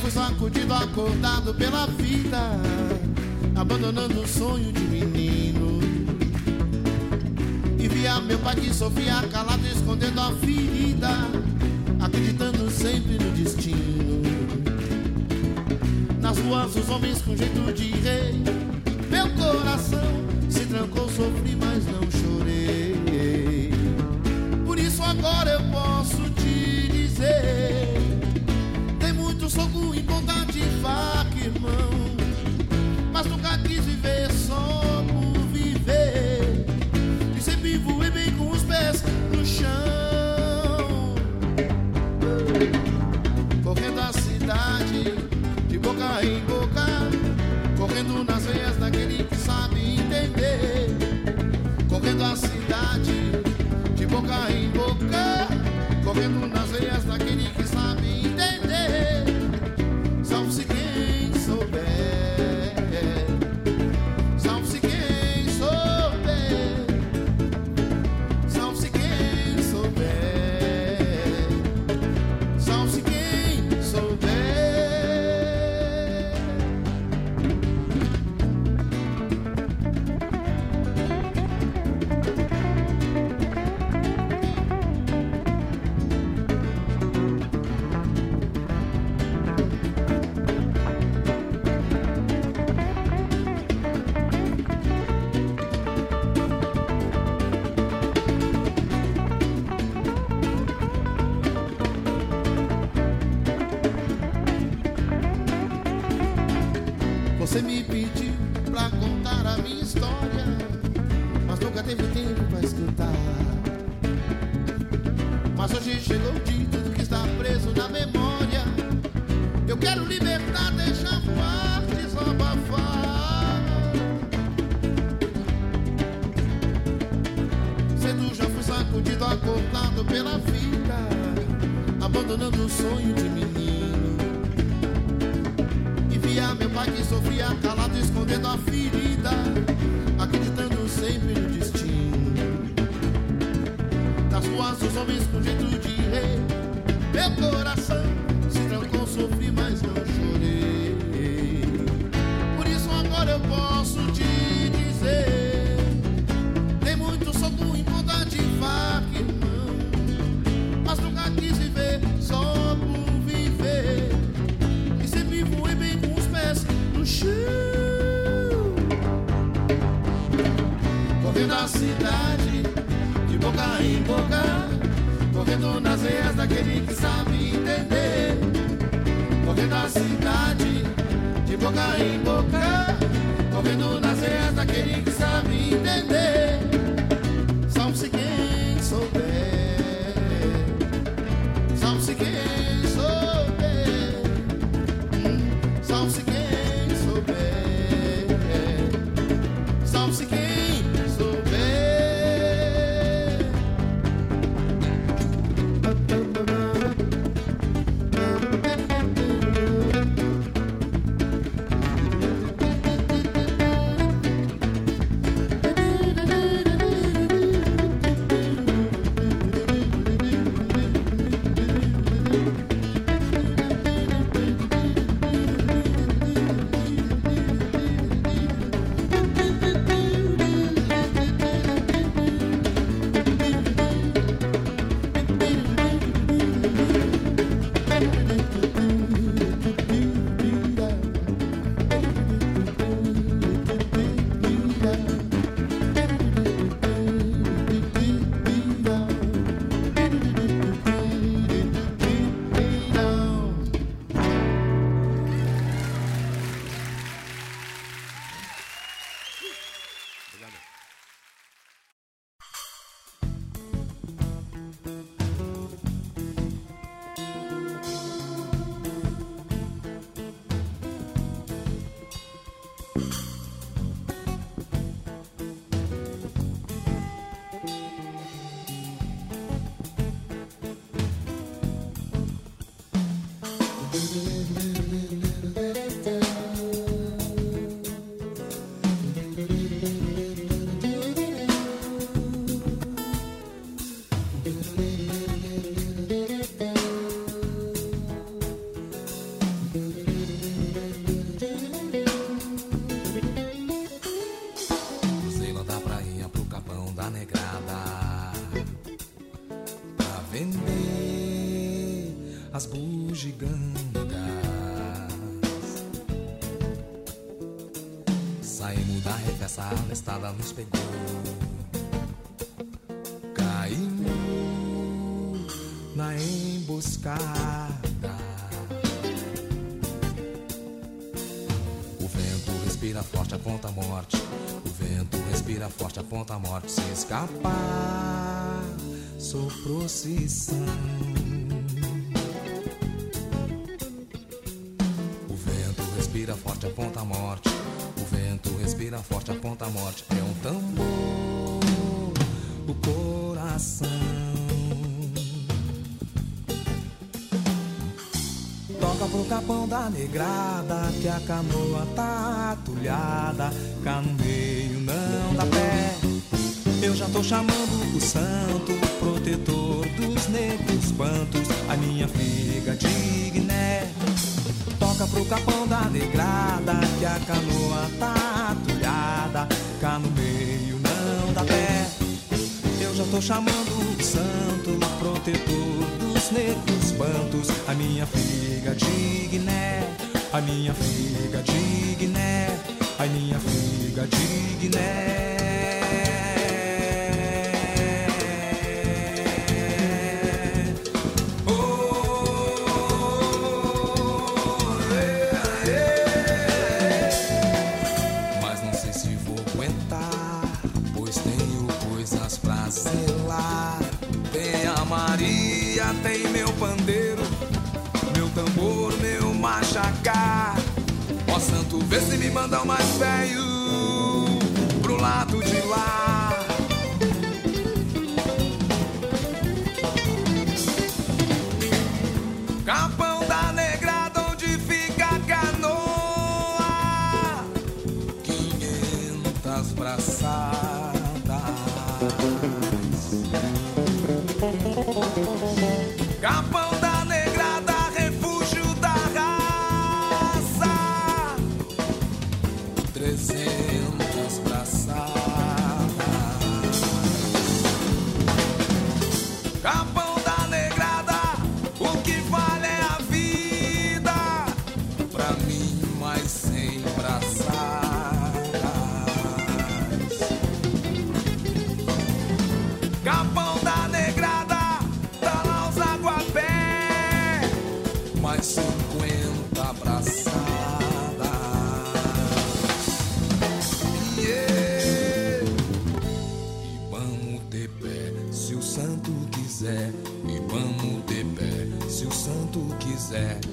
fui sacudido, acordado pela vida, abandonando o sonho de menino. E via meu pai que sofria calado, escondendo a ferida, acreditando sempre no destino. Nas ruas, os homens com jeito de rei emboscada. O vento respira forte, aponta a morte. O vento respira forte, aponta a morte. Se escapar, sou procissão. O vento respira forte, aponta a morte capão da negrada que a canoa tá atulhada, cá no meio não dá pé. Eu já tô chamando o santo, protetor dos negros quantos, a minha figa digné Toca pro capão da negrada que a canoa tá atulhada, cá no meio não dá pé. Eu já tô chamando o santo, protetor dos negros quantos, a minha figa figa de Guiné, a minha figa de Guiné, a minha figa de Guiné. Ó santo, vê se me mandam mais velho pro lado de lá. Yeah.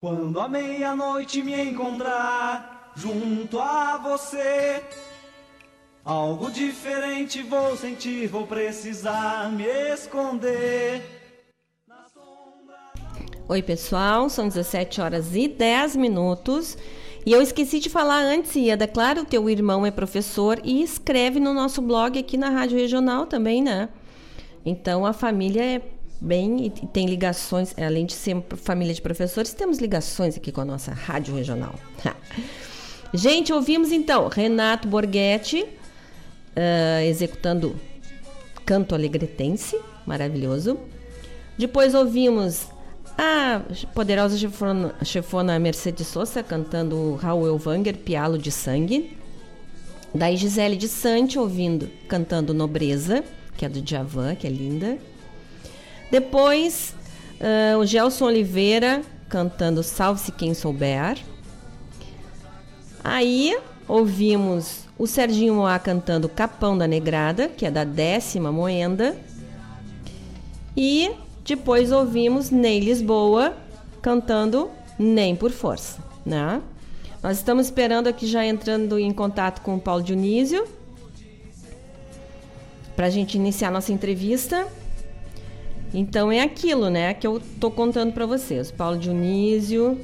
Quando a meia-noite me encontrar junto a você, algo diferente vou sentir, vou precisar me esconder. Oi, pessoal, são 17 horas e 10 minutos. E eu esqueci de falar antes, Ieda, claro, teu irmão é professor e escreve no nosso blog aqui na Rádio Regional também, né? Então a família é bem e tem ligações, além de ser família de professores, temos ligações aqui com a nossa Rádio Regional. Gente, ouvimos então Renato Borghetti ah, executando Canto Alegretense, maravilhoso. Depois ouvimos a poderosa chefona, chefona Mercedes Sosa cantando Raul Elvanger, Pialo de Sangue. Daí Gisele de Sante ouvindo, cantando Nobreza, que é do Djavan, que é linda. Depois ah, o Gelson Oliveira cantando Salve-se Quem Souber. Aí ouvimos o Serginho Moá cantando Capão da Negrada, que é da décima moenda. E depois ouvimos Ney Lisboa cantando Nem por Força, né? Nós estamos esperando aqui já entrando em contato com o Paulo Dionísio para a gente iniciar nossa entrevista. Então é aquilo, né, que eu tô contando para vocês. Paulo Dionísio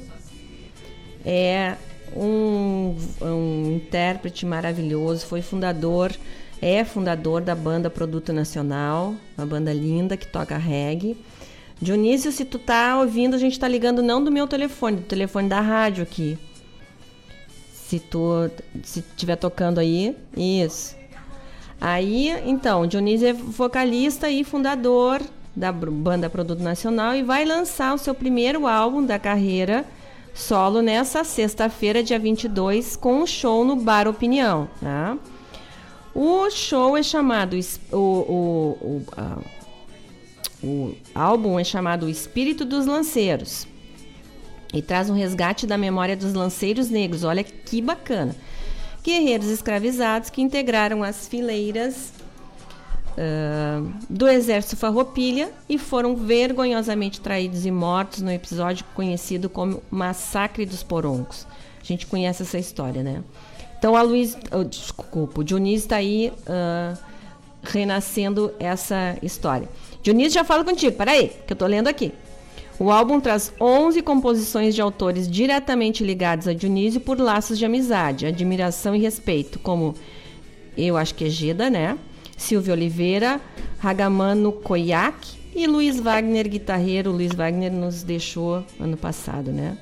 é um, um intérprete maravilhoso, foi fundador, é fundador da banda Produto Nacional, uma banda linda que toca reggae. Dionísio, se tu tá ouvindo, a gente tá ligando não do meu telefone, do telefone da rádio aqui. Se tu se tiver tocando aí, isso. Aí, então, Dionísio é vocalista e fundador da banda Produto Nacional e vai lançar o seu primeiro álbum da carreira solo nessa sexta-feira, dia 22, com um show no Bar Opinião. Tá? O show é chamado. O, o, o, ah, o álbum é chamado O Espírito dos Lanceiros e traz um resgate da memória dos lanceiros negros. Olha que bacana. Guerreiros escravizados que integraram as fileiras ah, do exército Farroupilha e foram vergonhosamente traídos e mortos no episódio conhecido como Massacre dos Porongos. A gente conhece essa história, né? Então a Luiz, oh, desculpa, o Dionísio está aí ah, renascendo essa história. Dionísio já fala contigo, peraí, que eu tô lendo aqui. O álbum traz 11 composições de autores diretamente ligados a Dionísio por laços de amizade, admiração e respeito, como eu acho que é Geda, né? Silvio Oliveira, Ragamano Koyak e Luiz Wagner, guitarreiro. Luiz Wagner nos deixou ano passado, né?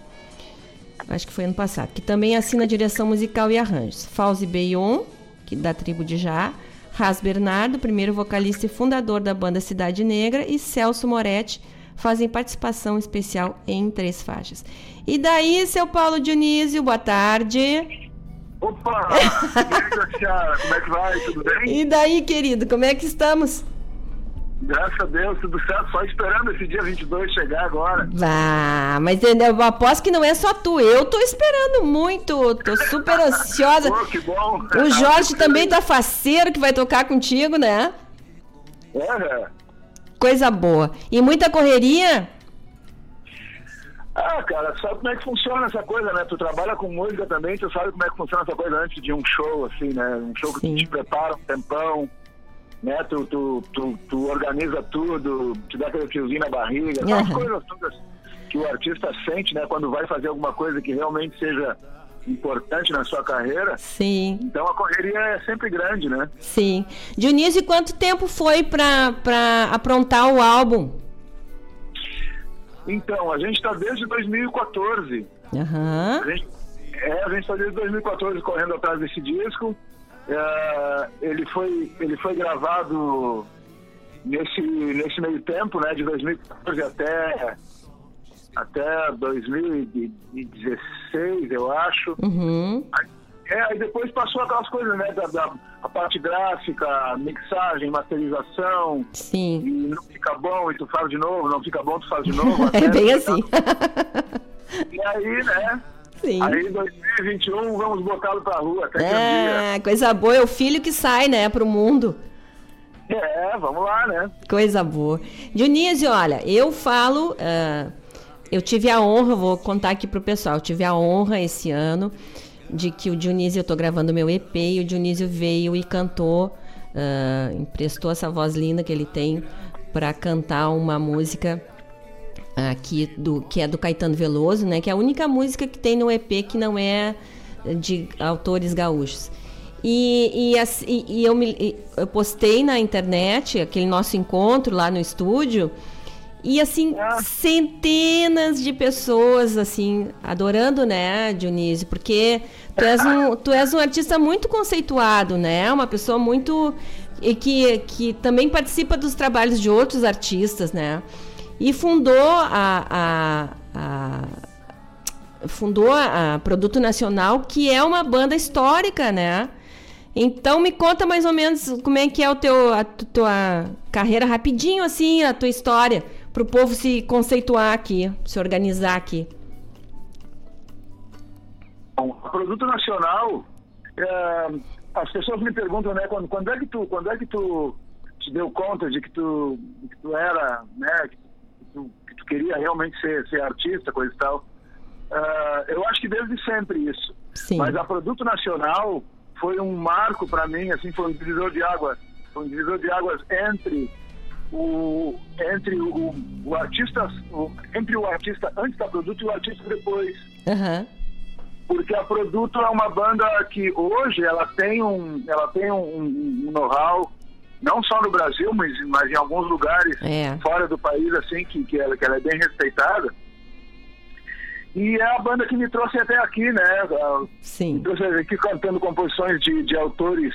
Acho que foi ano passado. Que também assina direção musical e arranjos. Fauzi Beion, que da tribo de Já. Ras Bernardo, primeiro vocalista e fundador da banda Cidade Negra. E Celso Moretti fazem participação especial em três faixas. E daí, seu Paulo Dionísio, boa tarde. Opa! E aí, como é que vai? Tudo bem? E daí, querido, como é que estamos? Graças a Deus, tudo certo. Só esperando esse dia 22 chegar agora. Ah, mas eu aposto que não é só tu. Eu tô esperando muito. Tô super ansiosa. Pô, que bom. O Jorge também tá faceiro que vai tocar contigo, né? É, Coisa boa. E muita correria? Ah, cara, sabe como é que funciona essa coisa, né? Tu trabalha com música também, tu sabe como é que funciona essa coisa antes de um show, assim, né? Um show que tu te prepara um tempão, né? Tu, tu, tu, tu organiza tudo, te dá aquele fiozinho na barriga, Uhum. coisas todas que o artista sente, né? Quando vai fazer alguma coisa que realmente seja importante na sua carreira. Sim. Então a correria é sempre grande, né? Sim. Dionísio, quanto tempo foi pra, pra aprontar o álbum? Então, a gente está desde 2014. Aham. A gente, é, a gente está desde 2014 correndo atrás desse disco. É, ele, foi, ele foi gravado nesse, nesse meio tempo, né, de 2014 até, até 2016, eu acho. Uhum. É, aí depois passou aquelas coisas, né, da, da- a parte gráfica, mixagem, masterização. Sim. E não fica bom e tu faz de novo, não fica bom, tu faz de novo. É bem assim. E aí, né? Sim. Aí 2021 vamos botá-lo pra rua até. Ah, coisa boa. É o filho que sai, né, pro mundo. É, vamos lá, né? Coisa boa. Dionísio, olha, eu falo. ah, eu tive a honra, vou contar aqui pro pessoal, eu tive a honra esse ano de que o Dionísio, eu tô gravando meu EP, e o Dionísio veio e cantou, ah, emprestou essa voz linda que ele tem para cantar uma música aqui do que é do Caetano Veloso, né? Que é a única música que tem no EP que não é de autores gaúchos. E, e, e- eu, me, eu postei na internet aquele nosso encontro lá no estúdio e assim centenas de pessoas assim adorando, né, Dionísio, porque tu és um, tu és um artista muito conceituado, né? Uma pessoa muito e que, que também participa dos trabalhos de outros artistas, né? E fundou a, a, a- fundou a Produto Nacional, que é uma banda histórica, né? Então me conta mais ou menos como é que é o teu, a tu- tua carreira rapidinho assim, a tua história, para o povo se conceituar aqui, se organizar aqui. Bom, o produto nacional, é, as pessoas me perguntam, né, quando, quando é que tu, quando é que tu te deu conta de que tu, que tu era, né, que tu, que tu queria realmente ser, ser artista, coisa e tal. É, eu acho que desde sempre isso. Sim. Mas a produto nacional foi um marco para mim, assim, foi um divisor de águas, foi um divisor de águas entre o entre o, o artista, o- entre o artista antes da produto e o artista depois Aham. Porque a Produto é uma banda que hoje ela tem um, ela tem um, um know-how não só no Brasil, mas, mas em alguns lugares É. fora do país assim que, que, ela, que ela é bem respeitada. E é a banda que me trouxe até aqui, né? Sim. Me trouxe aqui cantando composições de, de autores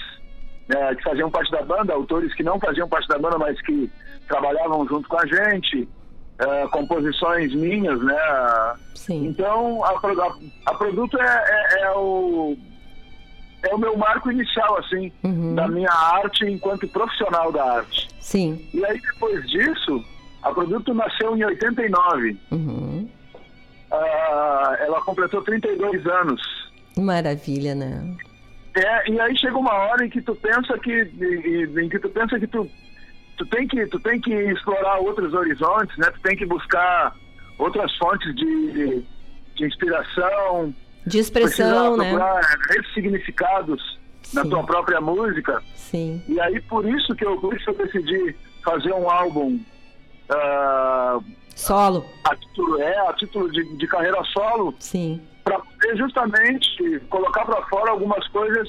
né, que faziam parte da banda, autores que não faziam parte da banda, mas que trabalhavam junto com a gente, eh, composições minhas, né? Sim. Então, a, a, a Produto é, é, é o é o meu marco inicial, assim, Uhum. da minha arte enquanto profissional da arte. Sim. E aí, depois disso, a Produto nasceu em 89. Uhum. Ah, ela completou 32 anos. Maravilha, né? É, e aí chega uma hora em que tu pensa que e- e- em que tu pensa que tu tu tem que tu tem que explorar outros horizontes, né? Tu tem que buscar outras fontes de, de inspiração, De expressão, né? esses significados na tua própria música. Sim. E aí por isso que eu, por isso eu decidi fazer um álbum ah, Solo. a título, é, a título de, de carreira solo. Sim. Para poder justamente colocar para fora algumas coisas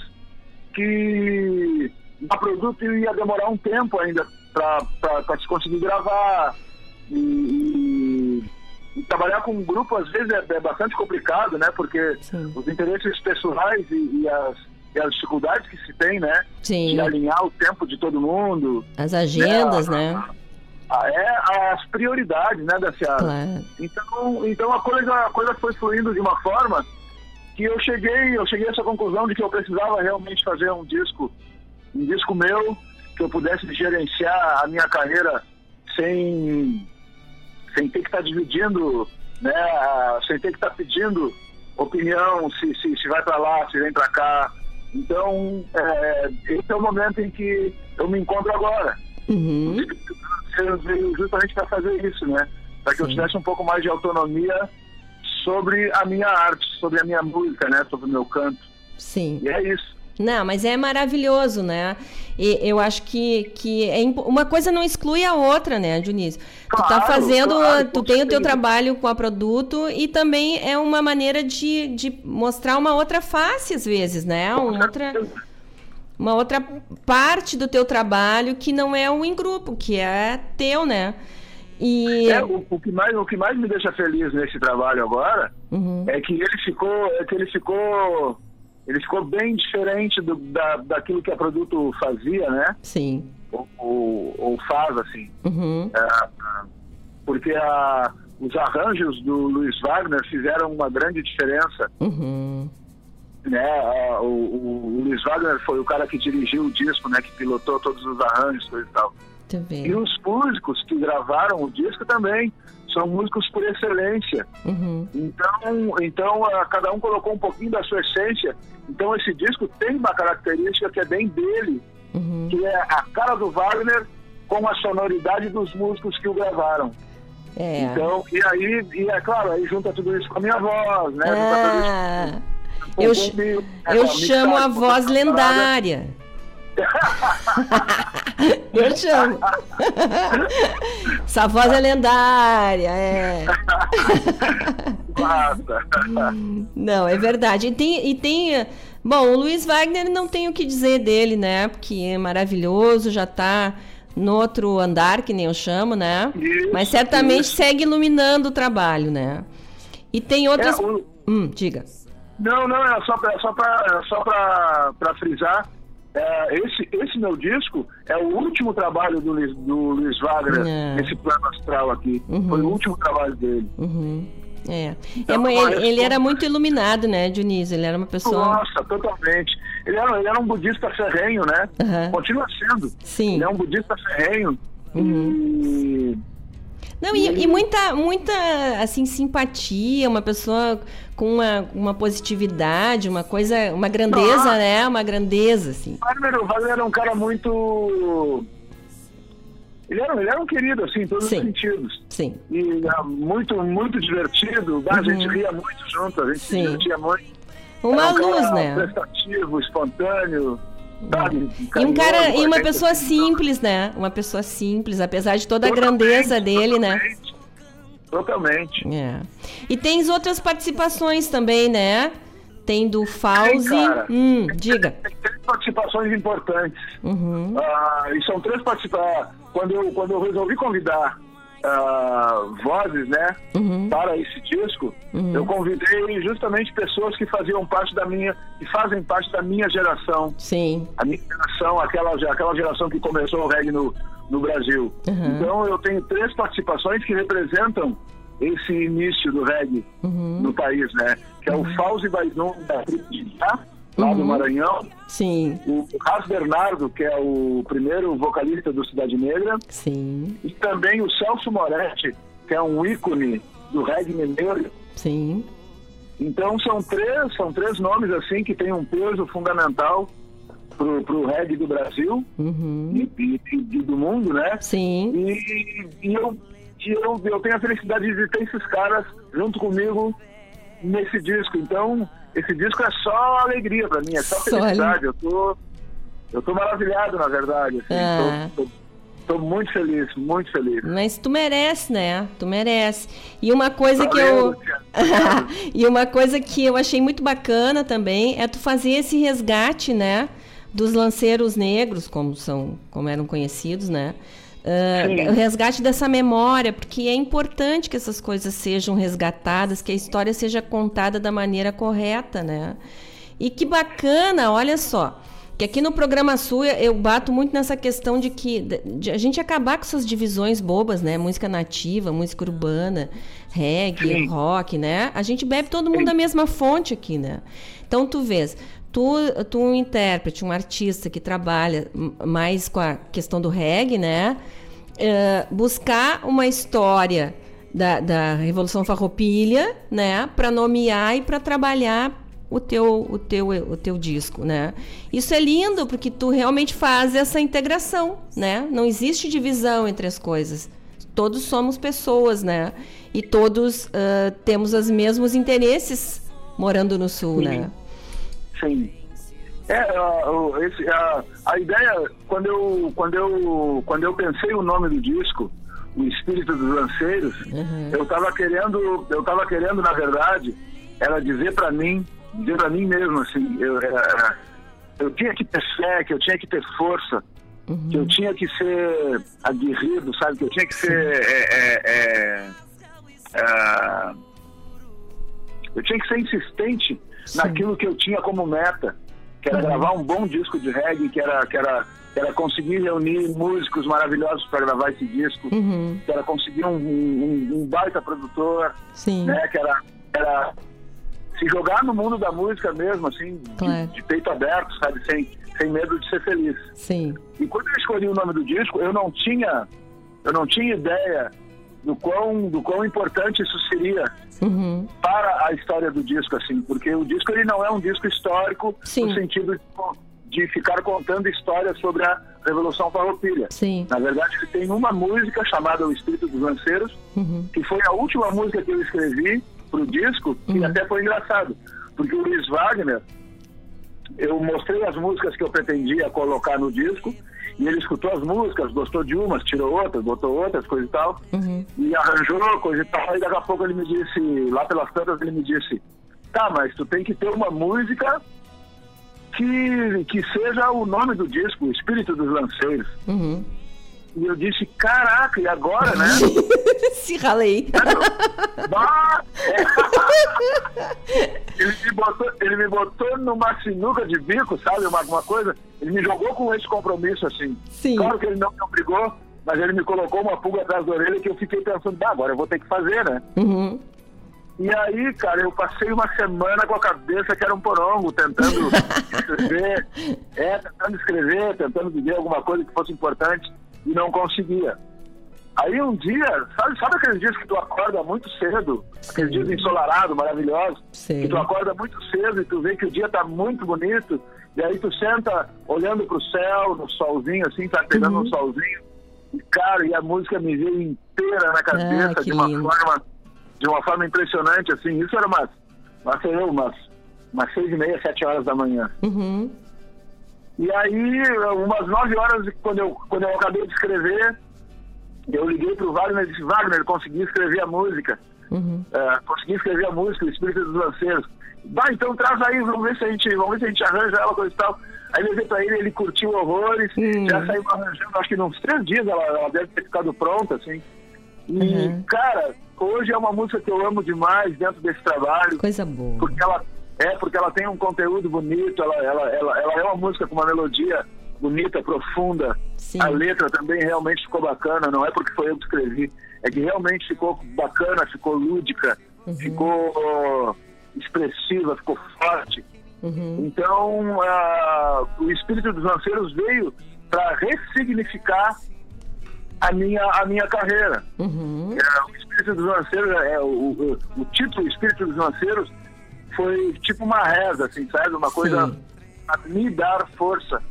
que a produto ia demorar um tempo ainda para se conseguir gravar. E, e- e trabalhar com um grupo às vezes é, é bastante complicado, né? Porque os interesses pessoais e, e as, as dificuldades que se tem, né? Sim. De alinhar o tempo de todo mundo. As agendas, né? Ah, É as prioridades, né, da Seara. Claro. Então, então a coisa, a coisa foi fluindo de uma forma que eu cheguei, eu cheguei a essa conclusão de que eu precisava realmente fazer um disco, um disco meu, que eu pudesse gerenciar a minha carreira sem, sem ter que estar dividindo, né, sem ter que estar pedindo opinião, se, se, se vai para lá, se vem para cá. Então, é, esse é o momento em que eu me encontro agora. Uhum. Eu veio justamente para fazer isso, né? Para que eu tivesse um pouco mais de autonomia sobre a minha arte, sobre a minha música, né? Sobre o meu canto. Sim. E é isso. Não, mas é maravilhoso, né? E eu acho que, que é impo- uma coisa não exclui a outra, né, Dionísio? tu tá Claro, fazendo, claro, tu tem o teu trabalho com a produto e também é uma maneira de, de mostrar uma outra face, às vezes, né? Uma outra, uma outra parte do teu trabalho que não é o em grupo, que é teu, né? E. É, o, o que mais, o que mais me deixa feliz nesse trabalho agora Uhum. é que ele ficou, é que ele ficou, ele ficou bem diferente do, da, daquilo que a produto fazia, né? Sim. Ou, ou, ou faz assim. Uhum. É, porque a, os arranjos do Luiz Wagner fizeram uma grande diferença. Uhum. Né? A- o, o- o Luiz Wagner foi o cara que dirigiu o disco, né? Que pilotou todos os arranjos coisa e tal. Vê. E os músicos que gravaram o disco também são músicos por excelência. Uhum. Então, então cada um colocou um pouquinho da sua essência. Então esse disco tem uma característica que é bem dele, Uhum. que é a cara do Wagner com a sonoridade dos músicos que o gravaram. É. Então, e aí, e é claro, aí junta tudo isso com a minha voz, né? Junta tudo Ah, isso com- eu, com comigo, né? eu Com a chamo a com voz lendária. Eu chamo. Essa voz é lendária, é. Não, é verdade. E tem, e tem. Bom, o Luiz Wagner não tem o que dizer dele, né? Porque é maravilhoso, já tá no outro andar, que nem eu chamo, né? Mas certamente isso. segue iluminando o trabalho, né? E tem outras. É, o- Hum, diga. Não, não, é só pra, só pra, só pra, pra frisar. É, esse, esse meu disco é o último trabalho do, Luiz- do Luiz Wagner É. nesse plano astral aqui. Uhum. Foi o último trabalho dele. Uhum. É. Então, É ele, ele era muito iluminado, né, Dionísio? Ele era uma pessoa. Nossa, totalmente. Ele era, ele era um budista ferrenho, né? Aham. Continua sendo. Sim. Ele é um budista ferrenho. Uhum. E Não, e, e muita, muita, assim, simpatia, uma pessoa com uma, uma positividade, uma coisa, uma grandeza, Ah. né? Uma grandeza, assim. Wagner, o Wagner era um cara muito. Ele era, ele era um querido, assim, em todos Sim. os sentidos. Sim. E era muito, muito divertido. A gente ria muito junto, a gente se Uhum. Sim. divertia muito. Uma um luz, né? Prestativo, espontâneo, sabe? E um cara, e uma gente pessoa simples, né? Uma pessoa simples, apesar de toda a Totalmente, grandeza dele, né? Totalmente. É. E tens outras participações também, né? Tem do Fauzi. Hum, diga. Três participações importantes. Uhum. Ah, e são três participações. Quando eu, quando eu resolvi convidar ah, vozes, né, Uhum. para esse disco, eu convidei justamente pessoas que faziam parte da minha, que fazem parte da minha geração. Sim. A minha geração, aquela, aquela geração que começou o reggae no, no Brasil. Uhum. Então eu tenho três participações que representam esse início do reggae Uhum. no país, né? Que é o Fauzi Baizon da tribo de lá Uhum. Maranhão. Sim. O Ras Bernardo, que é o primeiro vocalista do Cidade Negra. Sim. E também o Celso Moretti, que é um ícone do reggae mineiro. pro, pro reggae do Brasil e, e- e do mundo, né? Sim. E, e eu, eu, eu tenho a felicidade de ter esses caras junto comigo nesse disco. Então, esse disco é só alegria pra mim, é só, Só felicidade. Eu tô, eu tô maravilhado, na verdade. Assim, Ah. tô, tô- tô muito feliz, muito feliz. Mas tu merece, né? Tu merece. E uma coisa que Valeu, eu. e uma coisa que eu achei muito bacana também é tu fazer esse resgate, né? Dos lanceiros negros, como são, como eram conhecidos, né? Sim. o resgate dessa memória, porque é importante que essas coisas sejam resgatadas, que a história seja contada da maneira correta, né? E que bacana, olha só. Que aqui no programa Sul eu bato muito nessa questão de que de a gente acabar com essas divisões bobas, né? Música nativa, música urbana, reggae, rock, né? A gente bebe todo mundo da mesma fonte aqui, né? Então tu vês, tu, tu um intérprete, um artista que trabalha mais com a questão do reggae, né? Eh, buscar uma história da, da Revolução Farroupilha, né? Para nomear e para trabalhar o teu, o, teu, o teu disco, né? Isso é lindo porque tu realmente faz essa integração, né? Não existe divisão entre as coisas. Todos somos pessoas, né? E todos ah, temos os mesmos interesses morando no Sul, né? Sim. É, a, esse- a, a ideia, quando eu, quando, eu, quando eu pensei o nome do disco, O Espírito dos Lanceiros, eu tava querendo, eu tava querendo, na verdade, ela dizer para mim, dizer para mim mesmo, assim, eu, é, eu tinha que ter fé, que eu tinha que ter força, que eu tinha que ser aguerrido, sabe? Que eu tinha que ser. é, é, é, é, eu tinha que ser insistente naquilo que eu tinha como meta, que era gravar um bom disco de reggae, que era, que era, que era conseguir reunir músicos maravilhosos para gravar esse disco, Uhum. que era conseguir um, um, um baita produtor, Sim. né? Que era, era se jogar no mundo da música mesmo, assim, de- Claro. de, peito aberto, sabe? Sem, sem medo de ser feliz. Sim. E quando eu escolhi o nome do disco, eu não tinha, eu não tinha ideia do quão, do quão importante isso seria Uhum. para a história do disco, assim, porque o disco ele não é um disco histórico no sentido de, de ficar contando histórias sobre a Revolução Farroupilha. Sim. Na verdade, ele tem uma música chamada O Espírito dos Lanceiros, Uhum. que foi a última música que eu escrevi pro disco, e até foi engraçado, porque o Luiz Wagner, eu mostrei as músicas que eu pretendia colocar no disco, e ele escutou as músicas, gostou de umas, tirou outras, botou outras, coisa e tal, Uhum. e arranjou coisa e tal, e daqui a pouco ele me disse, lá pelas tantas ele me disse, tá, mas tu tem que ter uma música que, que seja o nome do disco, o Espírito dos Lanceiros. Uhum. E eu disse, caraca, e agora, né? Se ralei. Bah! ele, me botou, ele me botou numa sinuca de bico, sabe? Uma, uma coisa. Ele me jogou com esse compromisso, assim. Sim. Claro que ele não me obrigou, mas ele me colocou uma pulga atrás da orelha que eu fiquei pensando, bah, agora eu vou ter que fazer, né? Uhum. E aí, cara, eu passei uma semana com a cabeça que era um porongo, tentando escrever, é, tentando escrever, tentando dizer alguma coisa que fosse importante e não conseguia. Aí um dia, sabe, sabe aqueles dias que tu acorda muito cedo, aqueles dias ensolarados, maravilhosos, Sim. que tu acorda muito cedo e tu vê que o dia tá muito bonito, e aí tu senta olhando pro céu, no solzinho, assim, tá pegando Uhum. um solzinho, e cara, e a música me veio inteira na cabeça Ah, de uma lindo. forma de uma forma impressionante, assim. Isso era umas, umas, sei eu, umas, umas seis e meia, sete horas da manhã. Uhum. E aí, umas nove horas, quando eu, quando eu acabei de escrever, eu liguei pro Wagner e disse, Wagner, consegui escrever a música. Uhum. É, consegui escrever a música, o Espírito dos Lanceiros. Vai, então traz aí, vamos ver se a gente, vamos ver se a gente arranja ela, coisa e tal. Aí levei pra ele, ele curtiu horrores, já saiu arranjando, acho que nos três dias ela, ela deve ter ficado pronta, assim. E, cara, hoje é uma música que eu amo demais dentro desse trabalho. Coisa boa. Porque ela, é, porque ela tem um conteúdo bonito, ela, ela, ela, ela é uma música com uma melodia bonita, profunda. Sim. A letra também realmente ficou bacana, não é porque foi eu que escrevi, é que realmente ficou bacana, ficou lúdica, ficou ó, expressiva, ficou forte. Então, ah, o Espírito dos Lanceiros veio para ressignificar a minha, a minha carreira. Uhum. É, o Espírito dos Lanceiros, é, o, o, o título Espírito dos Lanceiros foi tipo uma reza, assim, sabe? Uma coisa a me dar força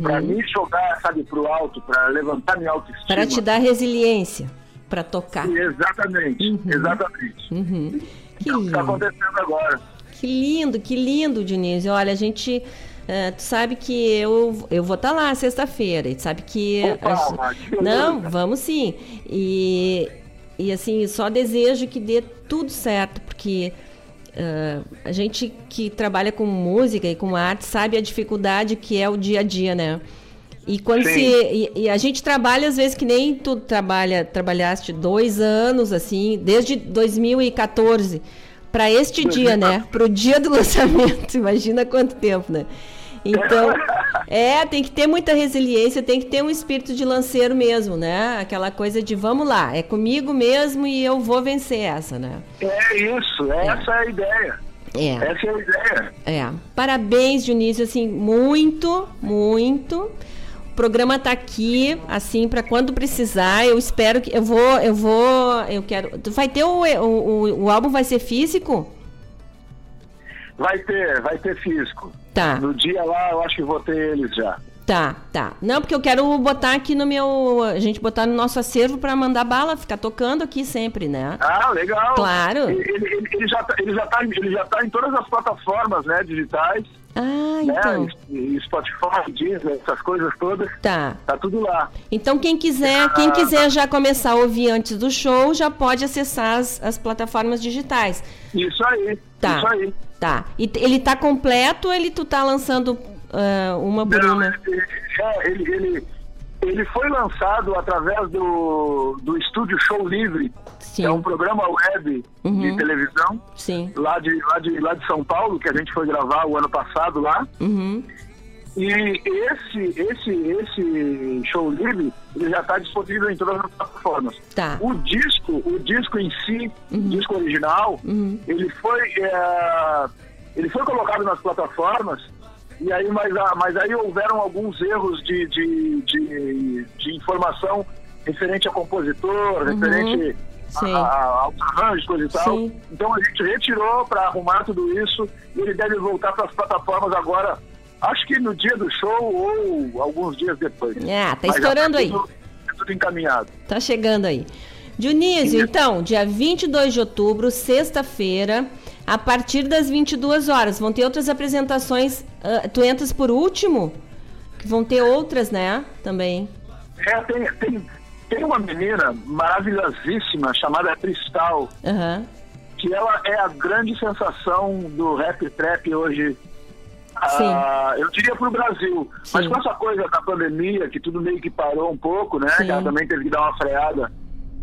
Pra me jogar, sabe, pro alto, pra levantar minha autoestima. Para te dar resiliência, para tocar. Exatamente, exatamente. Uhum. Que É o que tá lindo. acontecendo agora. Que lindo, que lindo, Dionísio. Olha, a gente. eh, tu sabe que eu, eu vou estar lá sexta-feira. E tu sabe que. Opa, a gente- mas que beleza. Não, vamos sim. E, e assim, só desejo que dê tudo certo, porque eh, a gente que trabalha com música e com arte sabe a dificuldade que é o dia a dia, né? E quando Sim. se. E, e a gente trabalha, às vezes, que nem tu trabalha, trabalhaste dois anos, assim, desde 2014 para este dia, né? Para o dia do lançamento. Imagina quanto tempo, né? Então, é, tem que ter muita resiliência, tem que ter um espírito de lanceiro mesmo, né? Aquela coisa de vamos lá, é comigo mesmo e eu vou vencer essa, né? É isso, essa é a ideia. É. Essa é a ideia. É. Parabéns, Dionísio, assim, muito, muito. O programa tá aqui, assim, para quando precisar. Eu espero que eu vou, eu vou, eu quero. Vai ter o, o, o, o álbum vai ser físico? Vai ter, vai ter físico. Tá. No dia lá, eu acho que vou ter eles já. Tá, tá. Não, porque eu quero botar aqui no meu, a gente botar no nosso acervo para mandar bala, ficar tocando aqui sempre, né? Ah, legal. Claro. Ele, ele, ele já, tá- ele, já tá, ele já tá em todas as plataformas, né, digitais. Ah, né, então. Spotify, Deezer, essas coisas todas. Tá. Tá tudo lá. Então quem quiser, quem quiser já começar a ouvir antes do show, já pode acessar as, as plataformas digitais. Isso aí. Tá. Isso aí. Tá. E ele tá completo ou ele tu tá lançando ah, uma por Não, uma? ele, é, ele, ele, ele foi lançado através do, do Estúdio Show Livre. Sim. É um programa web Uhum. de televisão. Sim. Lá de, lá, de, lá de São Paulo, que a gente foi gravar o ano passado lá. Uhum. E esse, esse, esse show livre, ele já está disponível em todas as plataformas. Tá. O disco, o disco em si, Uhum. o disco original, ele foi é, ele foi colocado nas plataformas e aí mas, a- mas aí houveram alguns erros de, de, de, de informação referente a compositor, Uhum. referente Sim. a, aos arranjos, coisa e tal. Sim. Então a gente retirou para arrumar tudo isso e ele deve voltar para as plataformas agora. Acho que no dia do show ou alguns dias depois. Ah, tá Mas estourando aí. tudo- tá tudo encaminhado. Tá chegando aí. Dionísio, então, dia 22 de outubro, sexta-feira, a partir das 22 horas. Vão ter outras apresentações. ah, tu entras por último? Vão ter outras, né? Também. É, tem, tem, tem uma menina maravilhosíssima chamada Cristal, Aham. que ela é a grande sensação do rap trap hoje. Ah, eu diria pro Brasil. Mas Sim. com essa coisa da pandemia, que tudo meio que parou um pouco, né? Sim. Ela também teve que dar uma freada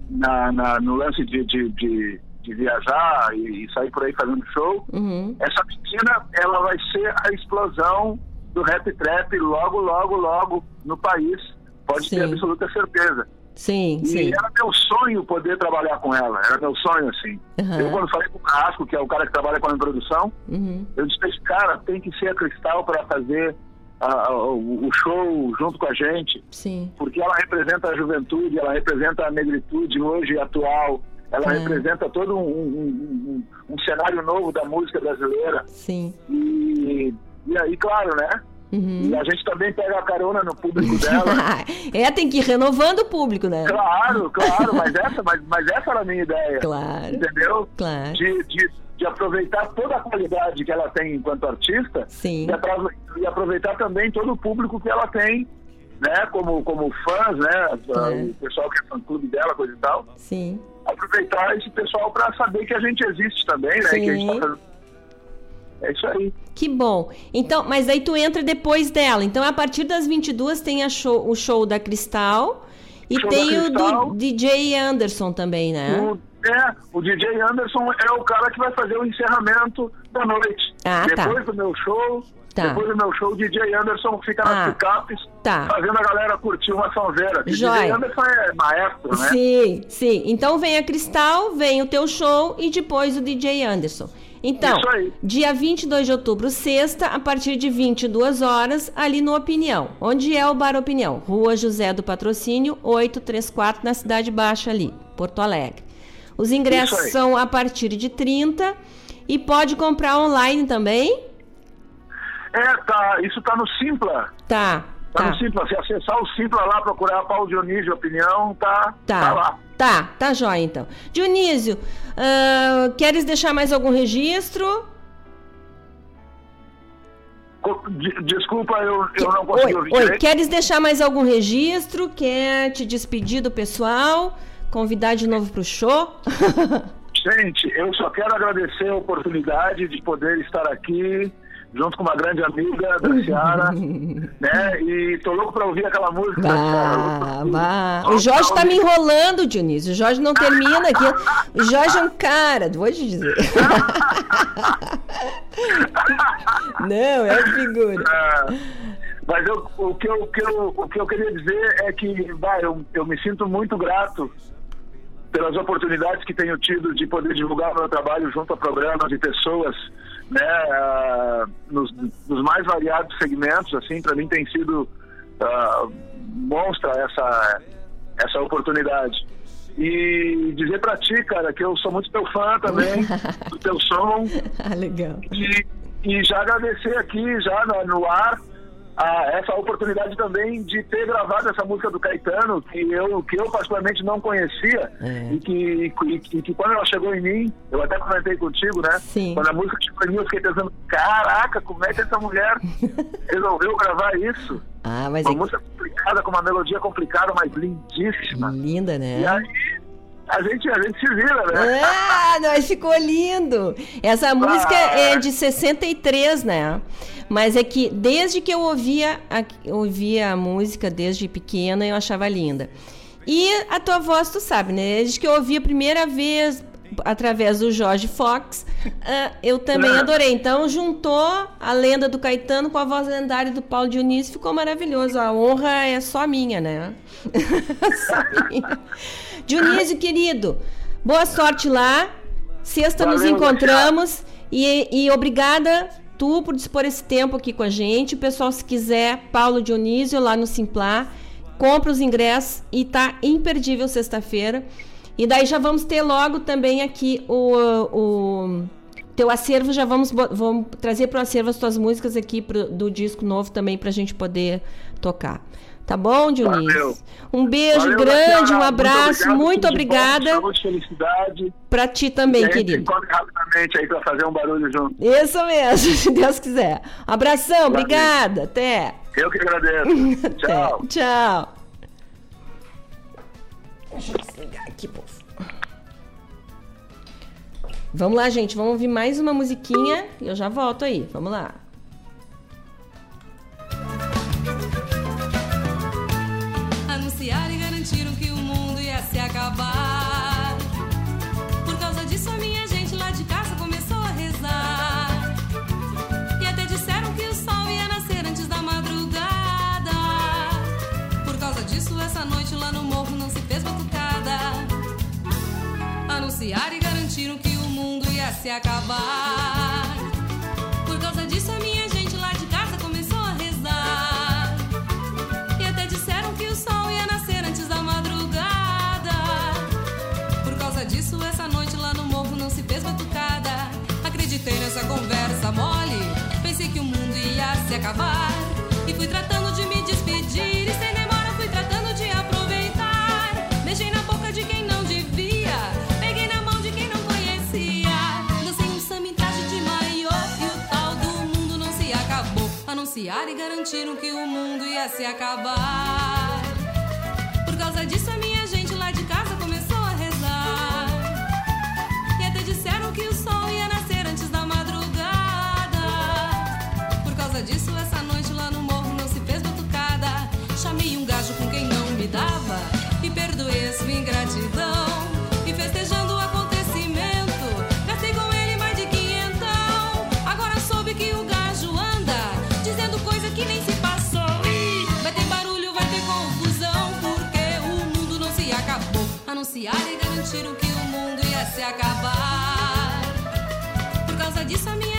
na, na- no lance de, de, de, de viajar e, e sair por aí fazendo show. Uhum. Essa menina, ela vai ser a explosão do rap trap logo, logo, logo no país. Pode ter Sim. absoluta certeza. Sim, E sim. era meu sonho poder trabalhar com ela. Era meu sonho, assim. Aham. Eu, quando falei com o Carrasco, que é o cara que trabalha com a produção, Uhum. eu disse, "Esse cara tem que ser a Cristal para fazer ah, o, o show junto com a gente. Sim. Porque ela representa a juventude, ela representa a negritude hoje atual. Ela É. representa todo um, um- um- um cenário novo da música brasileira. Sim. E, e aí, claro, né? Uhum. E a gente também pega a carona no público dela. é, tem que ir renovando o público, né? Claro, claro, mas essa, mas, mas essa era a minha ideia. Claro. Entendeu? Claro. De, de, de aproveitar toda a qualidade que ela tem enquanto artista Sim. E, apro- aproveitar também todo o público que ela tem, né? Como, como fãs, né? O pessoal que é fã clube dela, coisa e tal. Sim. Aproveitar esse pessoal para saber que a gente existe também, né? Que a gente tá Sim. fazendo... É isso aí. Que bom. Então, mas aí tu entra depois dela. Então, a partir das 22 tem show- o show da Cristal e tem o Cristal. do DJ Anderson também, né? O, é, o DJ Anderson é o cara que vai fazer o encerramento da noite. Ah, tá. depois do meu show, Tá. depois do meu show, o DJ Anderson fica nas Ah, picapes, tá. fazendo a galera curtir uma sonzeira. O DJ. Anderson é maestro, né? Sim, sim. Então vem a Cristal, vem o teu show e depois o DJ Anderson. Então, dia 22 de outubro, sexta, a partir de 22 horas, ali no Opinião. Onde é o Bar Opinião? Rua José do Patrocínio, 834, na Cidade Baixa ali, Porto Alegre. Os ingressos são a partir de 30 e pode comprar online também? É, tá, isso tá no Simpla. Tá. Tá, Tá. no Simpla, se acessar o Simpla lá, procurar Paulo Dionísio Opinião, tá, tá. Tá, lá. tá, tá jóia então. Dionísio, ah, queres deixar mais algum registro? Desculpa, eu, eu não consegui Oi, ouvir oi, direito. queres deixar mais algum registro? Quer te despedir do pessoal? Convidar de novo pro show? Gente, eu só quero agradecer a oportunidade de poder estar aqui junto com uma grande amiga da Seara, né? E tô louco pra ouvir aquela música. Bah, bah. O Jorge tá me enrolando, Dionísio. O Jorge não termina aqui. O Jorge é um cara, vou te dizer. Não, é figura. Ah, Mas eu- o, que eu, o que eu- o que eu queria dizer é que bah, eu, eu me sinto muito grato pelas oportunidades que tenho tido de poder divulgar meu trabalho junto a programas e pessoas né, ah, nos, nos mais variados segmentos. Assim, para mim tem sido ah, monstra essa, essa oportunidade. E dizer pra ti, cara, que eu sou muito teu fã também, do teu som. Ah, legal. E, e já agradecer aqui, já no, no ar, a, essa oportunidade também de ter gravado essa música do Caetano, que eu, que eu particularmente não conhecia, É. e, que, e, e que quando ela chegou em mim, eu até comentei contigo, né? Sim. Quando a música chegou em mim, eu fiquei pensando, caraca, como é que essa mulher resolveu gravar isso? Ah, mas uma é música complicada, com uma melodia complicada, mas lindíssima. linda, né? E aí, a gente, a gente se vira, né? Ah, nós ficou lindo. Essa música é de 63, né? Mas é que desde que eu ouvia a, ouvia a música desde pequena, eu achava linda. E a tua voz, tu sabe, né? Desde que eu ouvi a primeira vez através do Jorge Fox, ah, eu também adorei. Então juntou a lenda do Caetano com a voz lendária do Paulo Dionísio, ficou maravilhoso. A honra é só minha, né? Só minha. Dionísio, querido, boa sorte lá. Sexta nos Valeu, encontramos. E, e obrigada tu por dispor esse tempo aqui com a gente. O pessoal, se quiser, Paulo Dionísio lá no Simplá, compra os ingressos e tá imperdível sexta-feira. E daí já vamos ter logo também aqui o, o teu acervo, já vamos, vamos trazer para o acervo as tuas músicas aqui pro- do disco novo também para a gente poder tocar. Tá bom, Dionísio? Valeu. Um beijo Valeu, grande, um abraço, obrigado, muito de bom, obrigada Saúde, felicidade. para ti E também, se querido. rapidamente aí pra fazer um barulho junto. Isso mesmo, se Deus quiser. Abração, obrigada. Até. Eu que agradeço. Tchau. Tchau. Deixa eu desligar aqui, povo. Vamos lá, gente. Vamos ouvir mais uma musiquinha e eu já volto aí. Vamos lá. Anunciaram e garantiram que o mundo ia se acabar. Por causa disso, a minha gente lá de casa começou a rezar. E até disseram que o sol ia nascer antes da madrugada. Por causa disso, essa noite lá no morro não se fez batucada. Anunciaram e garantiram que o mundo ia se acabar. Conversa mole. Pensei que o mundo ia se acabar. E fui tratando de me despedir. E sem demora fui tratando de aproveitar. Beijei na boca de quem não devia. Peguei na mão de quem não conhecia. Dancei um samba em traje de maiô. E o tal do mundo não se acabou. Anunciaram e garantiram que o mundo ia se acabar. Anunciaram e garantiram que o mundo ia se acabar. Por causa disso, a minha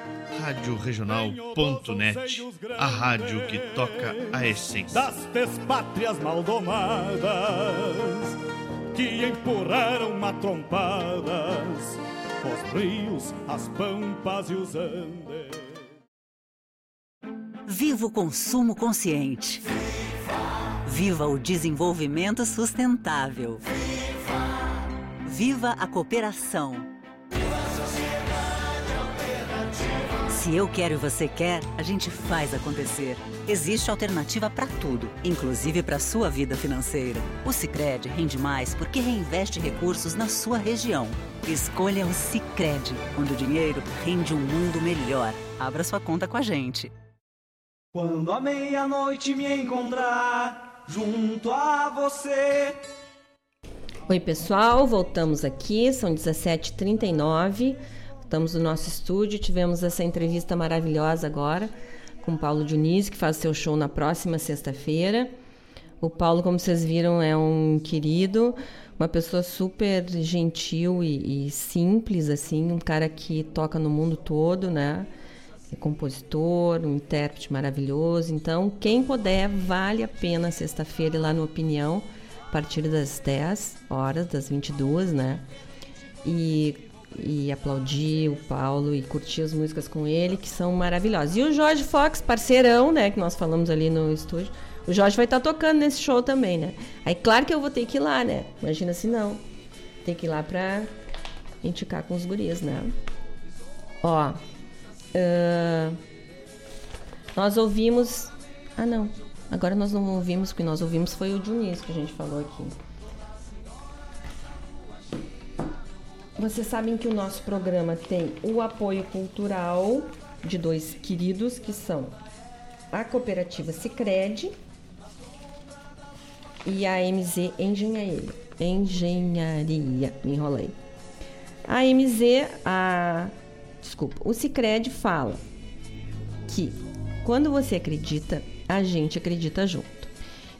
radioregional.net, a rádio que toca a essência. das despátrias maldomadas que empurraram matrompadas os rios, as pampas e os andes. Viva o consumo consciente. Viva o desenvolvimento sustentável. Viva a cooperação. Se eu quero e você quer, a gente faz acontecer. Existe alternativa para tudo, inclusive para sua vida financeira. O Sicredi rende mais porque reinveste recursos na sua região. Escolha o Sicredi, onde o dinheiro rende um mundo melhor. Abra sua conta com a gente. Quando a meia-noite me encontrar junto a você. Oi, pessoal, voltamos aqui, são 17h39. Estamos no nosso estúdio, tivemos essa entrevista maravilhosa agora com o Paulo Dionísio, que faz seu show na próxima sexta-feira. O Paulo, como vocês viram, é um querido, uma pessoa super gentil e, e simples, assim, um cara que toca no mundo todo, né? É compositor, um intérprete maravilhoso. Então, quem puder, vale a pena sexta-feira ir lá no Opinião, a partir das 10 horas, das 22, né? E e aplaudir o Paulo e curtir as músicas com ele, que são maravilhosas. E o Jorge Fox, parceirão, né, que nós falamos ali no estúdio. O Jorge vai estar tocando nesse show também, né? Aí, claro que eu vou ter que ir lá, né? Imagina se não. Tem que ir lá pra indicar com os guris, né? Ó. ah, nós ouvimos. Ah, não. Agora nós não ouvimos, porque nós ouvimos foi o Dionísio que a gente falou aqui. Vocês sabem que o nosso programa tem o apoio cultural de dois queridos que são a cooperativa Sicredi e a MZ Engenharia. Engenharia, me enrolei. A MZ, a desculpa, o Sicredi fala que quando você acredita, a gente acredita junto.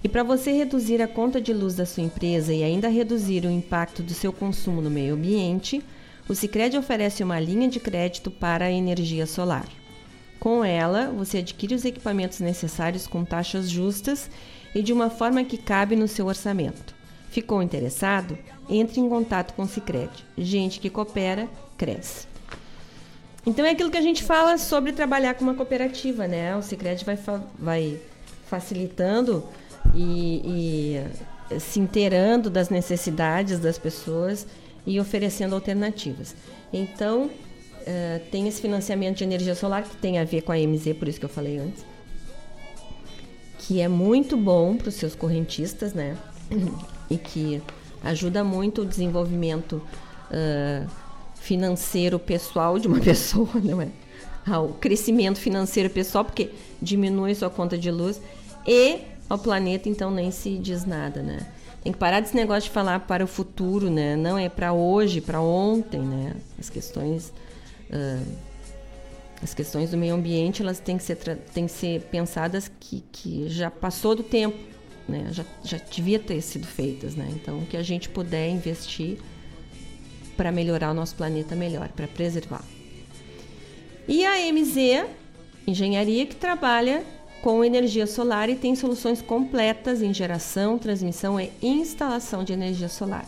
E para você reduzir a conta de luz da sua empresa e ainda reduzir o impacto do seu consumo no meio ambiente, o Sicredi oferece uma linha de crédito para a energia solar. Com ela, você adquire os equipamentos necessários com taxas justas e de uma forma que cabe no seu orçamento. Ficou interessado? Entre em contato com o Sicredi. Gente que coopera, cresce. Então é aquilo que a gente fala sobre trabalhar com uma cooperativa, né? O Sicredi vai, fa- vai facilitando e, e se inteirando das necessidades das pessoas e oferecendo alternativas. Então, eh, tem esse financiamento de energia solar que tem a ver com a MZ, por isso que eu falei antes, que é muito bom para os seus correntistas, né? E que ajuda muito o desenvolvimento ah, financeiro pessoal de uma pessoa, não é? Ao crescimento financeiro pessoal, porque diminui sua conta de luz e ao planeta, então nem se diz nada, né? Tem que parar desse negócio de falar para o futuro, né? Não é para hoje, para ontem, né? As questões ah, as questões do meio ambiente elas têm que ser, têm que ser pensadas que, que já passou do tempo, né? já, já devia ter sido feitas. Né? Então, que a gente puder investir para melhorar o nosso planeta melhor, para preservar. E a MZ Engenharia, que trabalha com energia solar e tem soluções completas em geração, transmissão e instalação de energia solar.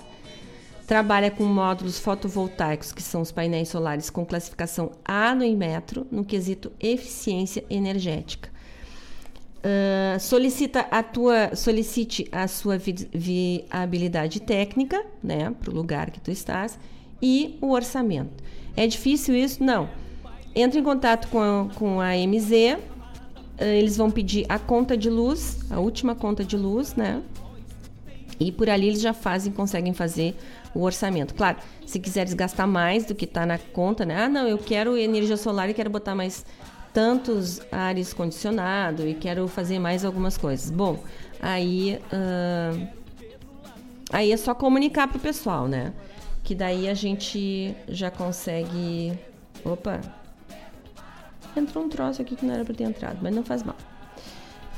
Trabalha com módulos fotovoltaicos, que são os painéis solares com classificação A no Inmetro, no quesito eficiência energética. Ah, solicita a tua, solicite a sua vi- viabilidade técnica, né, para o lugar que tu estás, e o orçamento. É difícil isso? Não. Entre em contato com a, com a MZ, eles vão pedir a conta de luz, a última conta de luz, né? E por ali eles já fazem, conseguem fazer o orçamento. Claro, se quiseres gastar mais do que está na conta, né? Ah, não, eu quero energia solar e quero botar mais tantos ares condicionado e quero fazer mais algumas coisas. Bom, aí ah, aí é só comunicar pro pessoal, né? Que daí a gente já consegue. Opa! Entrou um troço aqui que não era para ter entrado, mas não faz mal.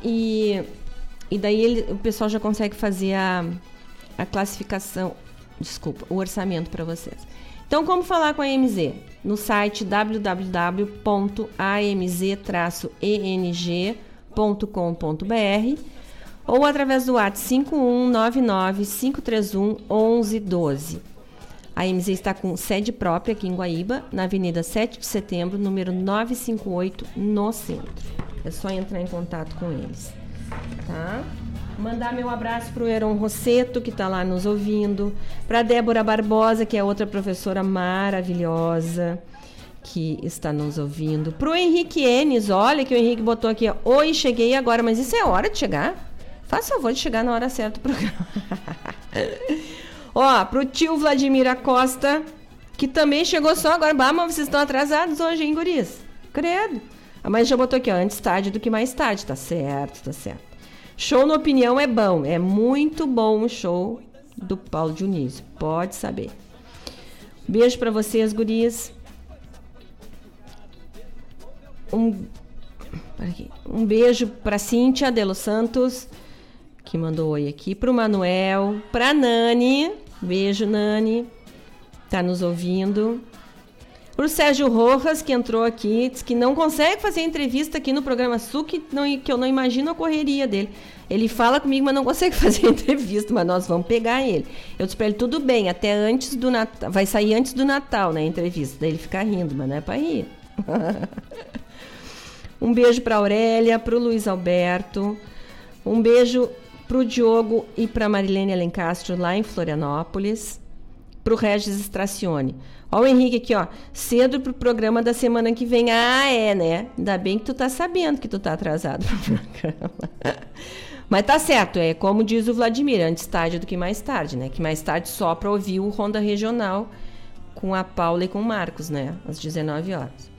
E, e daí ele- o pessoal já consegue fazer a, a classificação, desculpa, o orçamento para vocês. Então, como falar com a AMZ? No site www.amz-eng.com.br ou através do WhatsApp 5199 531 1112. A MZ está com sede própria aqui em Guaíba, na Avenida 7 de Setembro, número 958, no centro. É só entrar em contato com eles. Tá? Mandar meu abraço para o Heron Rosseto, que está lá nos ouvindo. Para Débora Barbosa, que é outra professora maravilhosa, que está nos ouvindo. Para o Henrique Enes, olha que o Henrique botou aqui, Oi, cheguei agora, mas isso é hora de chegar? Faça favor de chegar na hora certa do programa. Ó, pro tio Vladimir Acosta, que também chegou só agora. Bah, mas vocês estão atrasados hoje, hein, guris? Credo. A mãe já botou aqui, ó, antes tarde do que mais tarde. Tá certo, tá certo. Show na opinião é bom. É muito bom o show do Paulo Dionísio. Pode saber. Beijo pra vocês, gurias. Um, um beijo pra Cíntia Delo Santos, que mandou oi aqui. Pro Manuel. Pra Nani. Beijo, Nani. Tá nos ouvindo. Pro Sérgio Rojas, que entrou aqui, disse que não consegue fazer entrevista aqui no programa Sul, que, não, que eu não imagino a correria dele. Ele fala comigo, mas não consegue fazer entrevista, mas nós vamos pegar ele. Eu disse pra ele, tudo bem, até antes do Natal. Vai sair antes do Natal, né, a entrevista. Daí ele fica rindo, mas não é pra rir. um beijo pra Aurélia, pro Luiz Alberto. Um beijo pro Diogo e pra Marilene Alencastro, lá em Florianópolis. Pro Regis Stracione. Ó o Henrique aqui, ó. Cedo pro programa da semana que vem. Ah, é, né? Ainda bem que tu tá sabendo que tu tá atrasado pro programa. Mas tá certo, é como diz o Vladimir, antes tarde do que mais tarde, né? Que mais tarde só pra ouvir o Ronda Regional com a Paula e com o Marcos, né? Às 19 horas.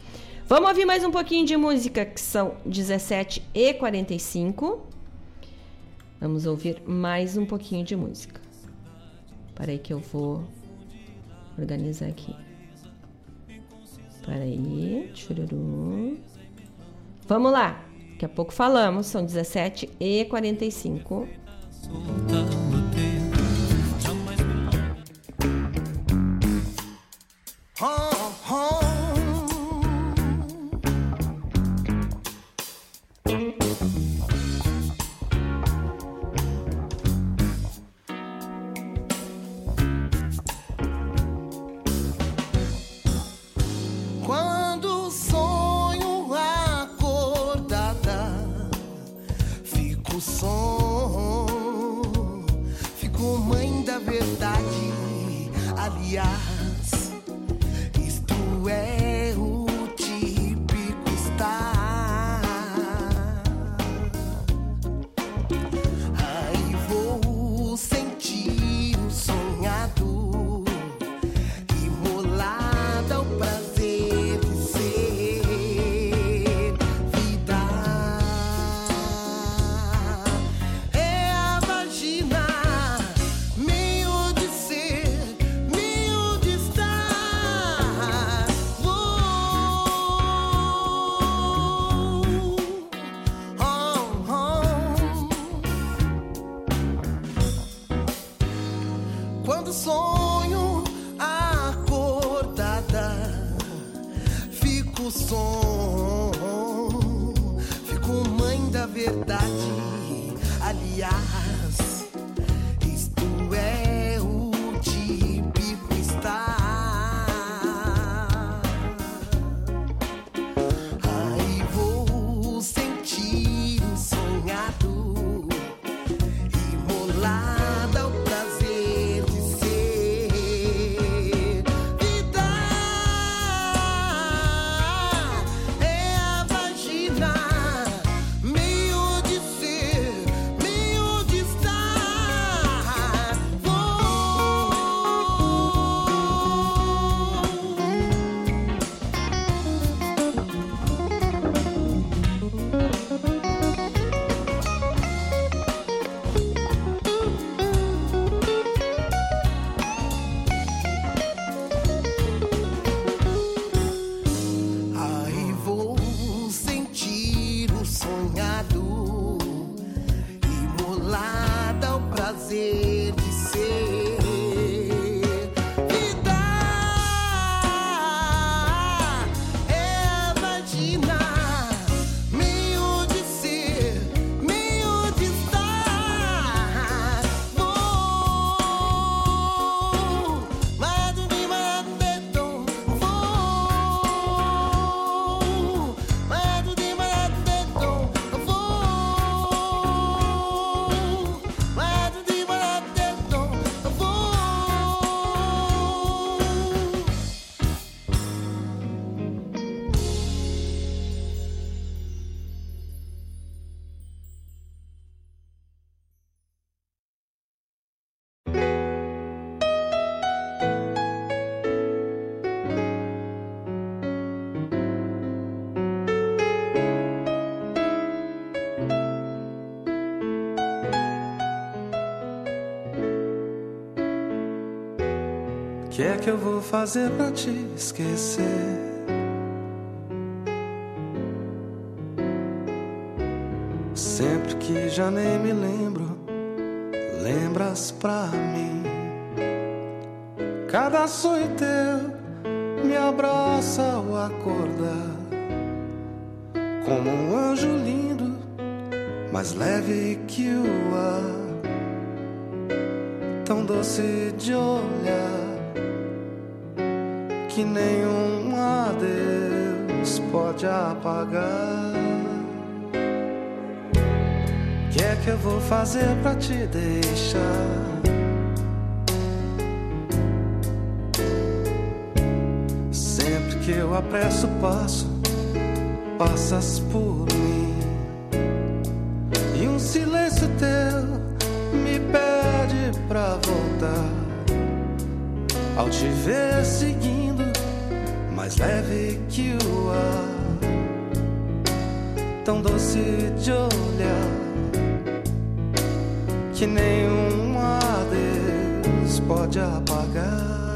Vamos ouvir mais um pouquinho de música, que são 17 e 45. Vamos ouvir mais um pouquinho de música. Peraí que eu vou organizar aqui. Peraí, chururu. Vamos lá. Daqui a pouco falamos, são 17 e 45. Oh, oh. yeah. É que eu vou fazer pra te esquecer? Sempre que já nem me lembro, lembras pra mim. Cada sonho teu me abraça ao acordar, como um anjo lindo, mais leve que o ar, tão doce de olhar pode apagar. O que é que eu vou fazer pra te deixar? Sempre que eu apresso o passo, passas por mim. E um silêncio teu me pede pra voltar. Ao te ver seguindo, mais leve que o ar, tão doce de olhar, que nenhum adeus pode apagar.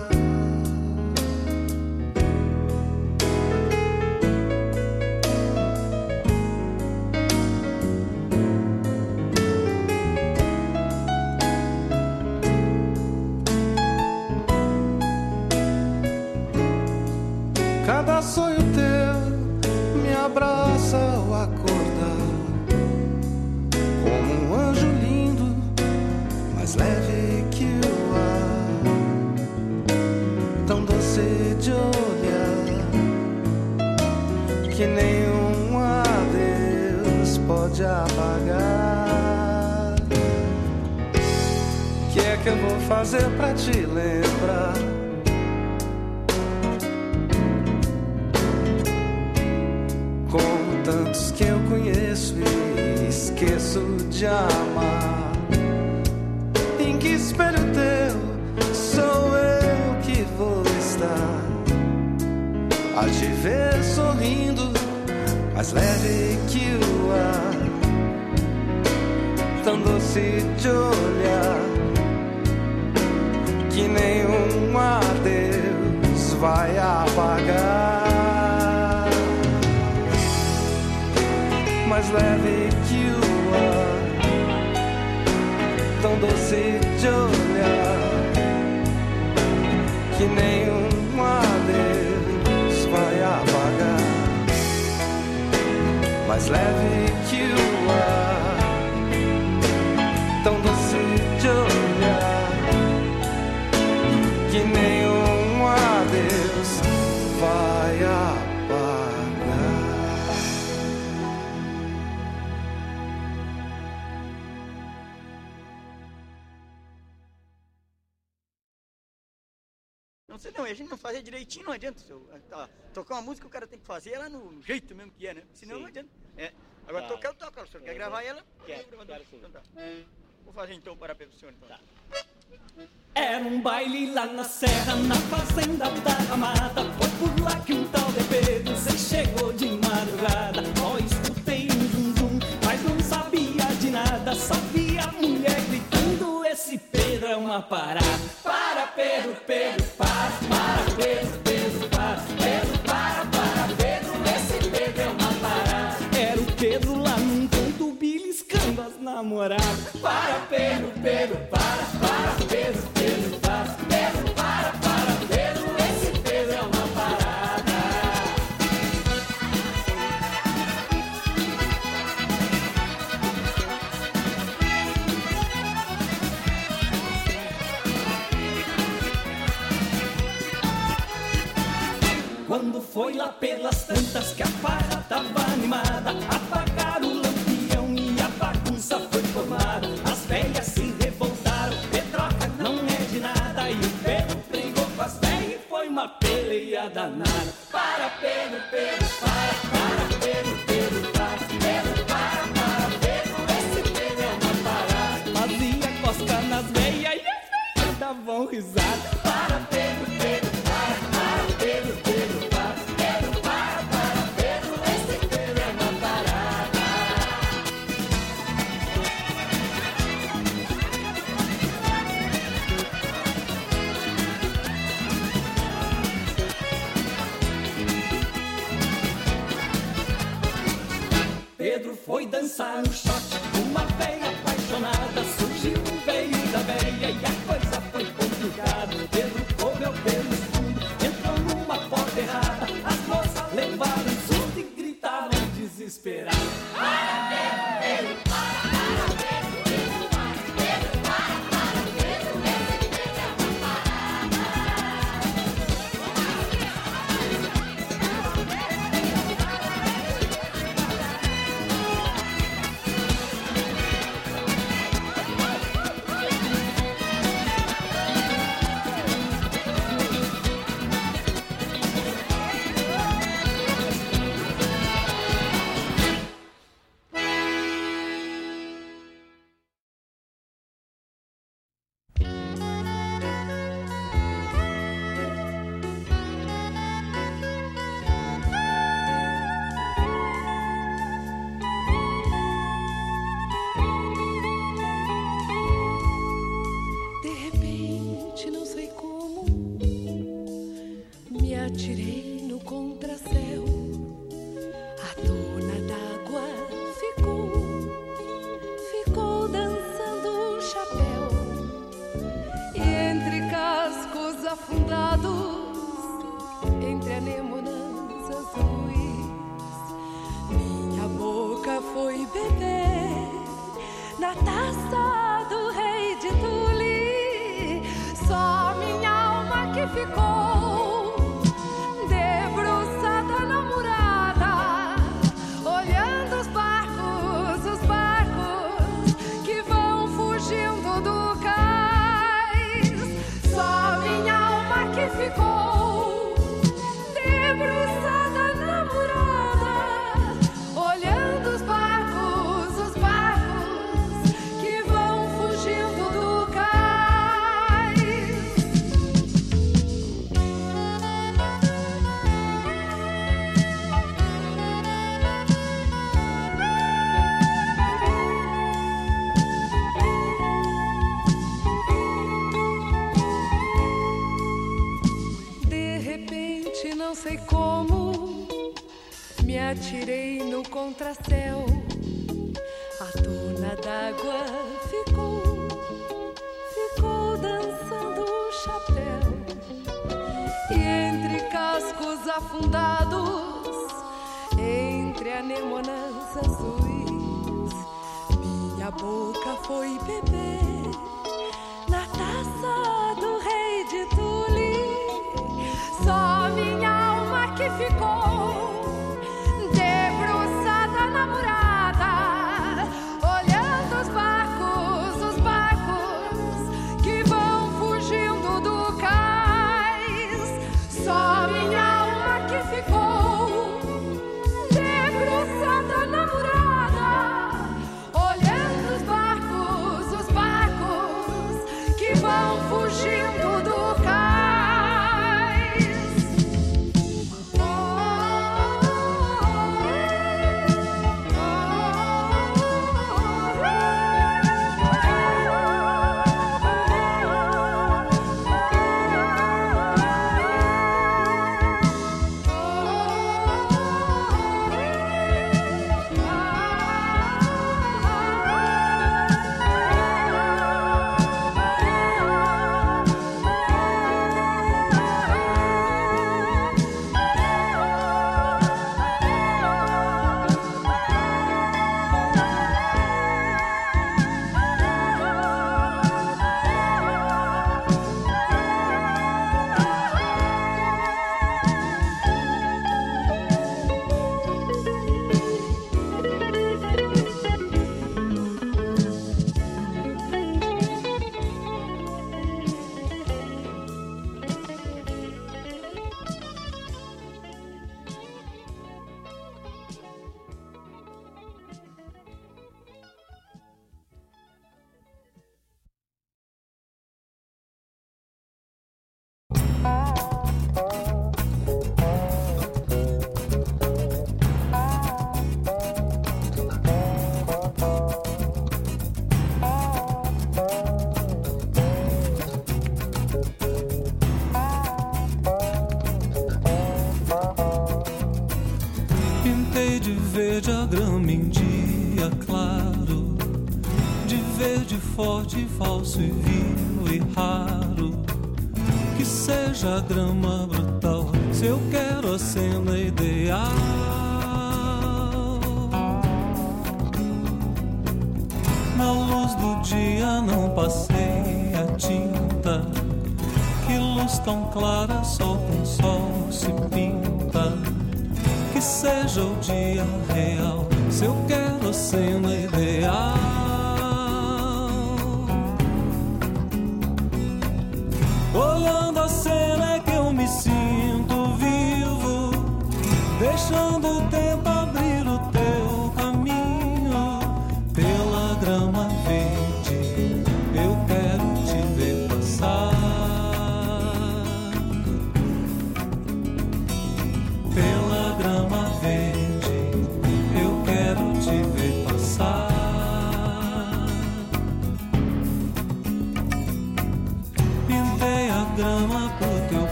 Direitinho não adianta. Se eu, tá, tocar uma música o cara tem que fazer ela no jeito mesmo que é, né? Senão Sim. não adianta. É. Agora Tá. tocar eu toco, o senhor quer gravar ela? Gravo. quero sim. Então tá. Vou fazer então para o senhor então. Era um baile lá na serra, na fazenda da Ramada. Foi por lá que um tal de Pedro se chegou de madrugada. Só escutei um zum zum, mas não sabia de nada. Só vi a mulher gritando: Esse Pedro é uma parada. Para, Pedro, Pedro, para, para, Pedro, Para, Pedro, Pedro, para, para, Pedro, Pedro, para. Pedro, para, para, Pedro, esse Pedro é uma parada. Quando foi lá pelas tantas que a farra tava animada, apagaram o peleia danada. Para Pedro, Pedro, para, para Pedro, Pedro, para. Pedro, para, para Pedro, esse Pedro é uma parada. Fazia cosca nas velhas e as velhas davam risada. Foi dançar no shot. Uma veia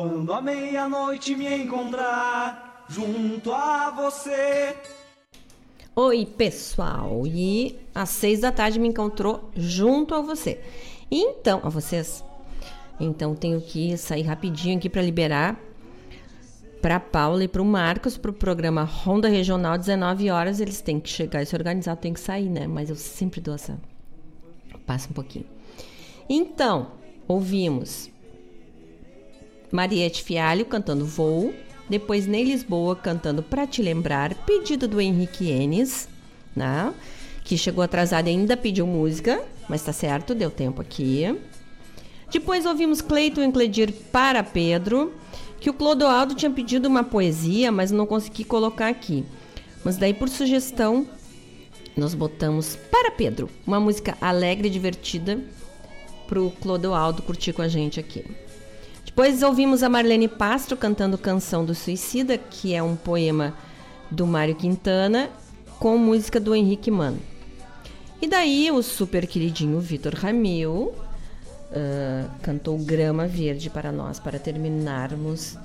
Quando a meia-noite me encontrar junto a você. Oi, pessoal! E às seis da tarde me encontrou junto a você. Então, a vocês. Então tenho que sair rapidinho aqui para liberar para Paula e para o Marcos para o programa Ronda Regional 19 horas. Eles têm que chegar e se organizar, tem que sair, né? Mas eu sempre dou essa passa um pouquinho. Então, ouvimos Mariette Fialho cantando Voo, depois Ney Lisboa cantando Pra Te Lembrar, pedido do Henrique Enes, né? que chegou atrasado e ainda pediu música, mas tá certo, deu tempo aqui. Depois ouvimos Cleiton Encledir para Pedro, que o Clodoaldo tinha pedido uma poesia, mas não consegui colocar aqui. Mas daí, por sugestão, nós botamos para Pedro, uma música alegre e divertida pro Clodoaldo curtir com a gente aqui. Depois ouvimos a Marlene Pastro cantando Canção do Suicida, que é um poema do Mário Quintana, com música do Henrique Mano. E daí o super queridinho Vitor Ramil ah, cantou Grama Verde para nós, para terminarmos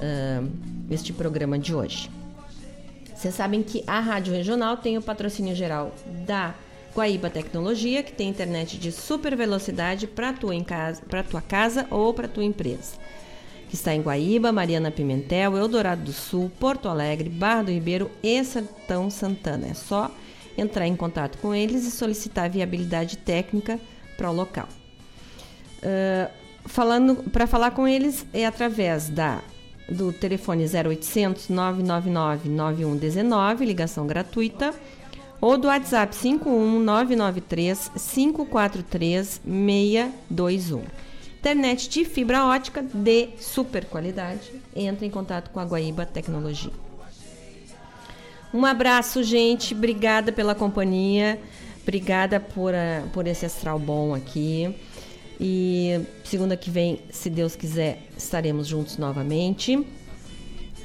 ah, este programa de hoje. Vocês sabem que a Rádio Regional tem o patrocínio geral da Guaíba Tecnologia, que tem internet de super velocidade para tua, em casa, tua casa ou para tua empresa. Que está em Guaíba, Mariana Pimentel, Eldorado do Sul, Porto Alegre, Barra do Ribeiro e Sertão Santana. É só entrar em contato com eles e solicitar viabilidade técnica para o local. Ah, falando para falar com eles é através da do telefone 0800 999 9119, ligação gratuita, ou do WhatsApp 51 993 543 621. Internet de fibra ótica de super qualidade. Entra em contato com a Guaíba Tecnologia. Um abraço, gente. Obrigada pela companhia. Obrigada por, ah, por esse astral bom aqui. E segunda que vem, se Deus quiser, estaremos juntos novamente.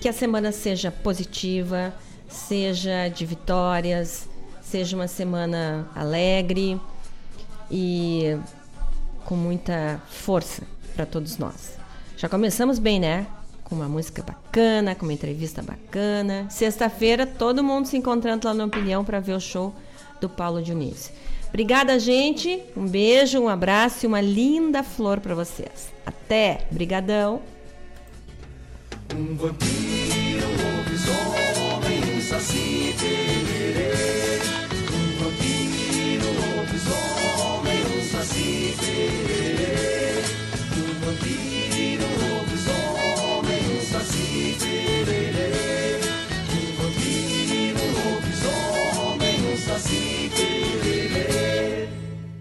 Que a semana seja positiva, seja de vitórias, seja uma semana alegre e com muita força para todos nós. Já começamos bem, né? Com uma música bacana, com uma entrevista bacana. Sexta-feira, todo mundo se encontrando lá na Opinião para ver o show do Paulo Dionísio. Obrigada, gente. Um beijo, um abraço e uma linda flor para vocês. Até. Brigadão. Um vampiro, um um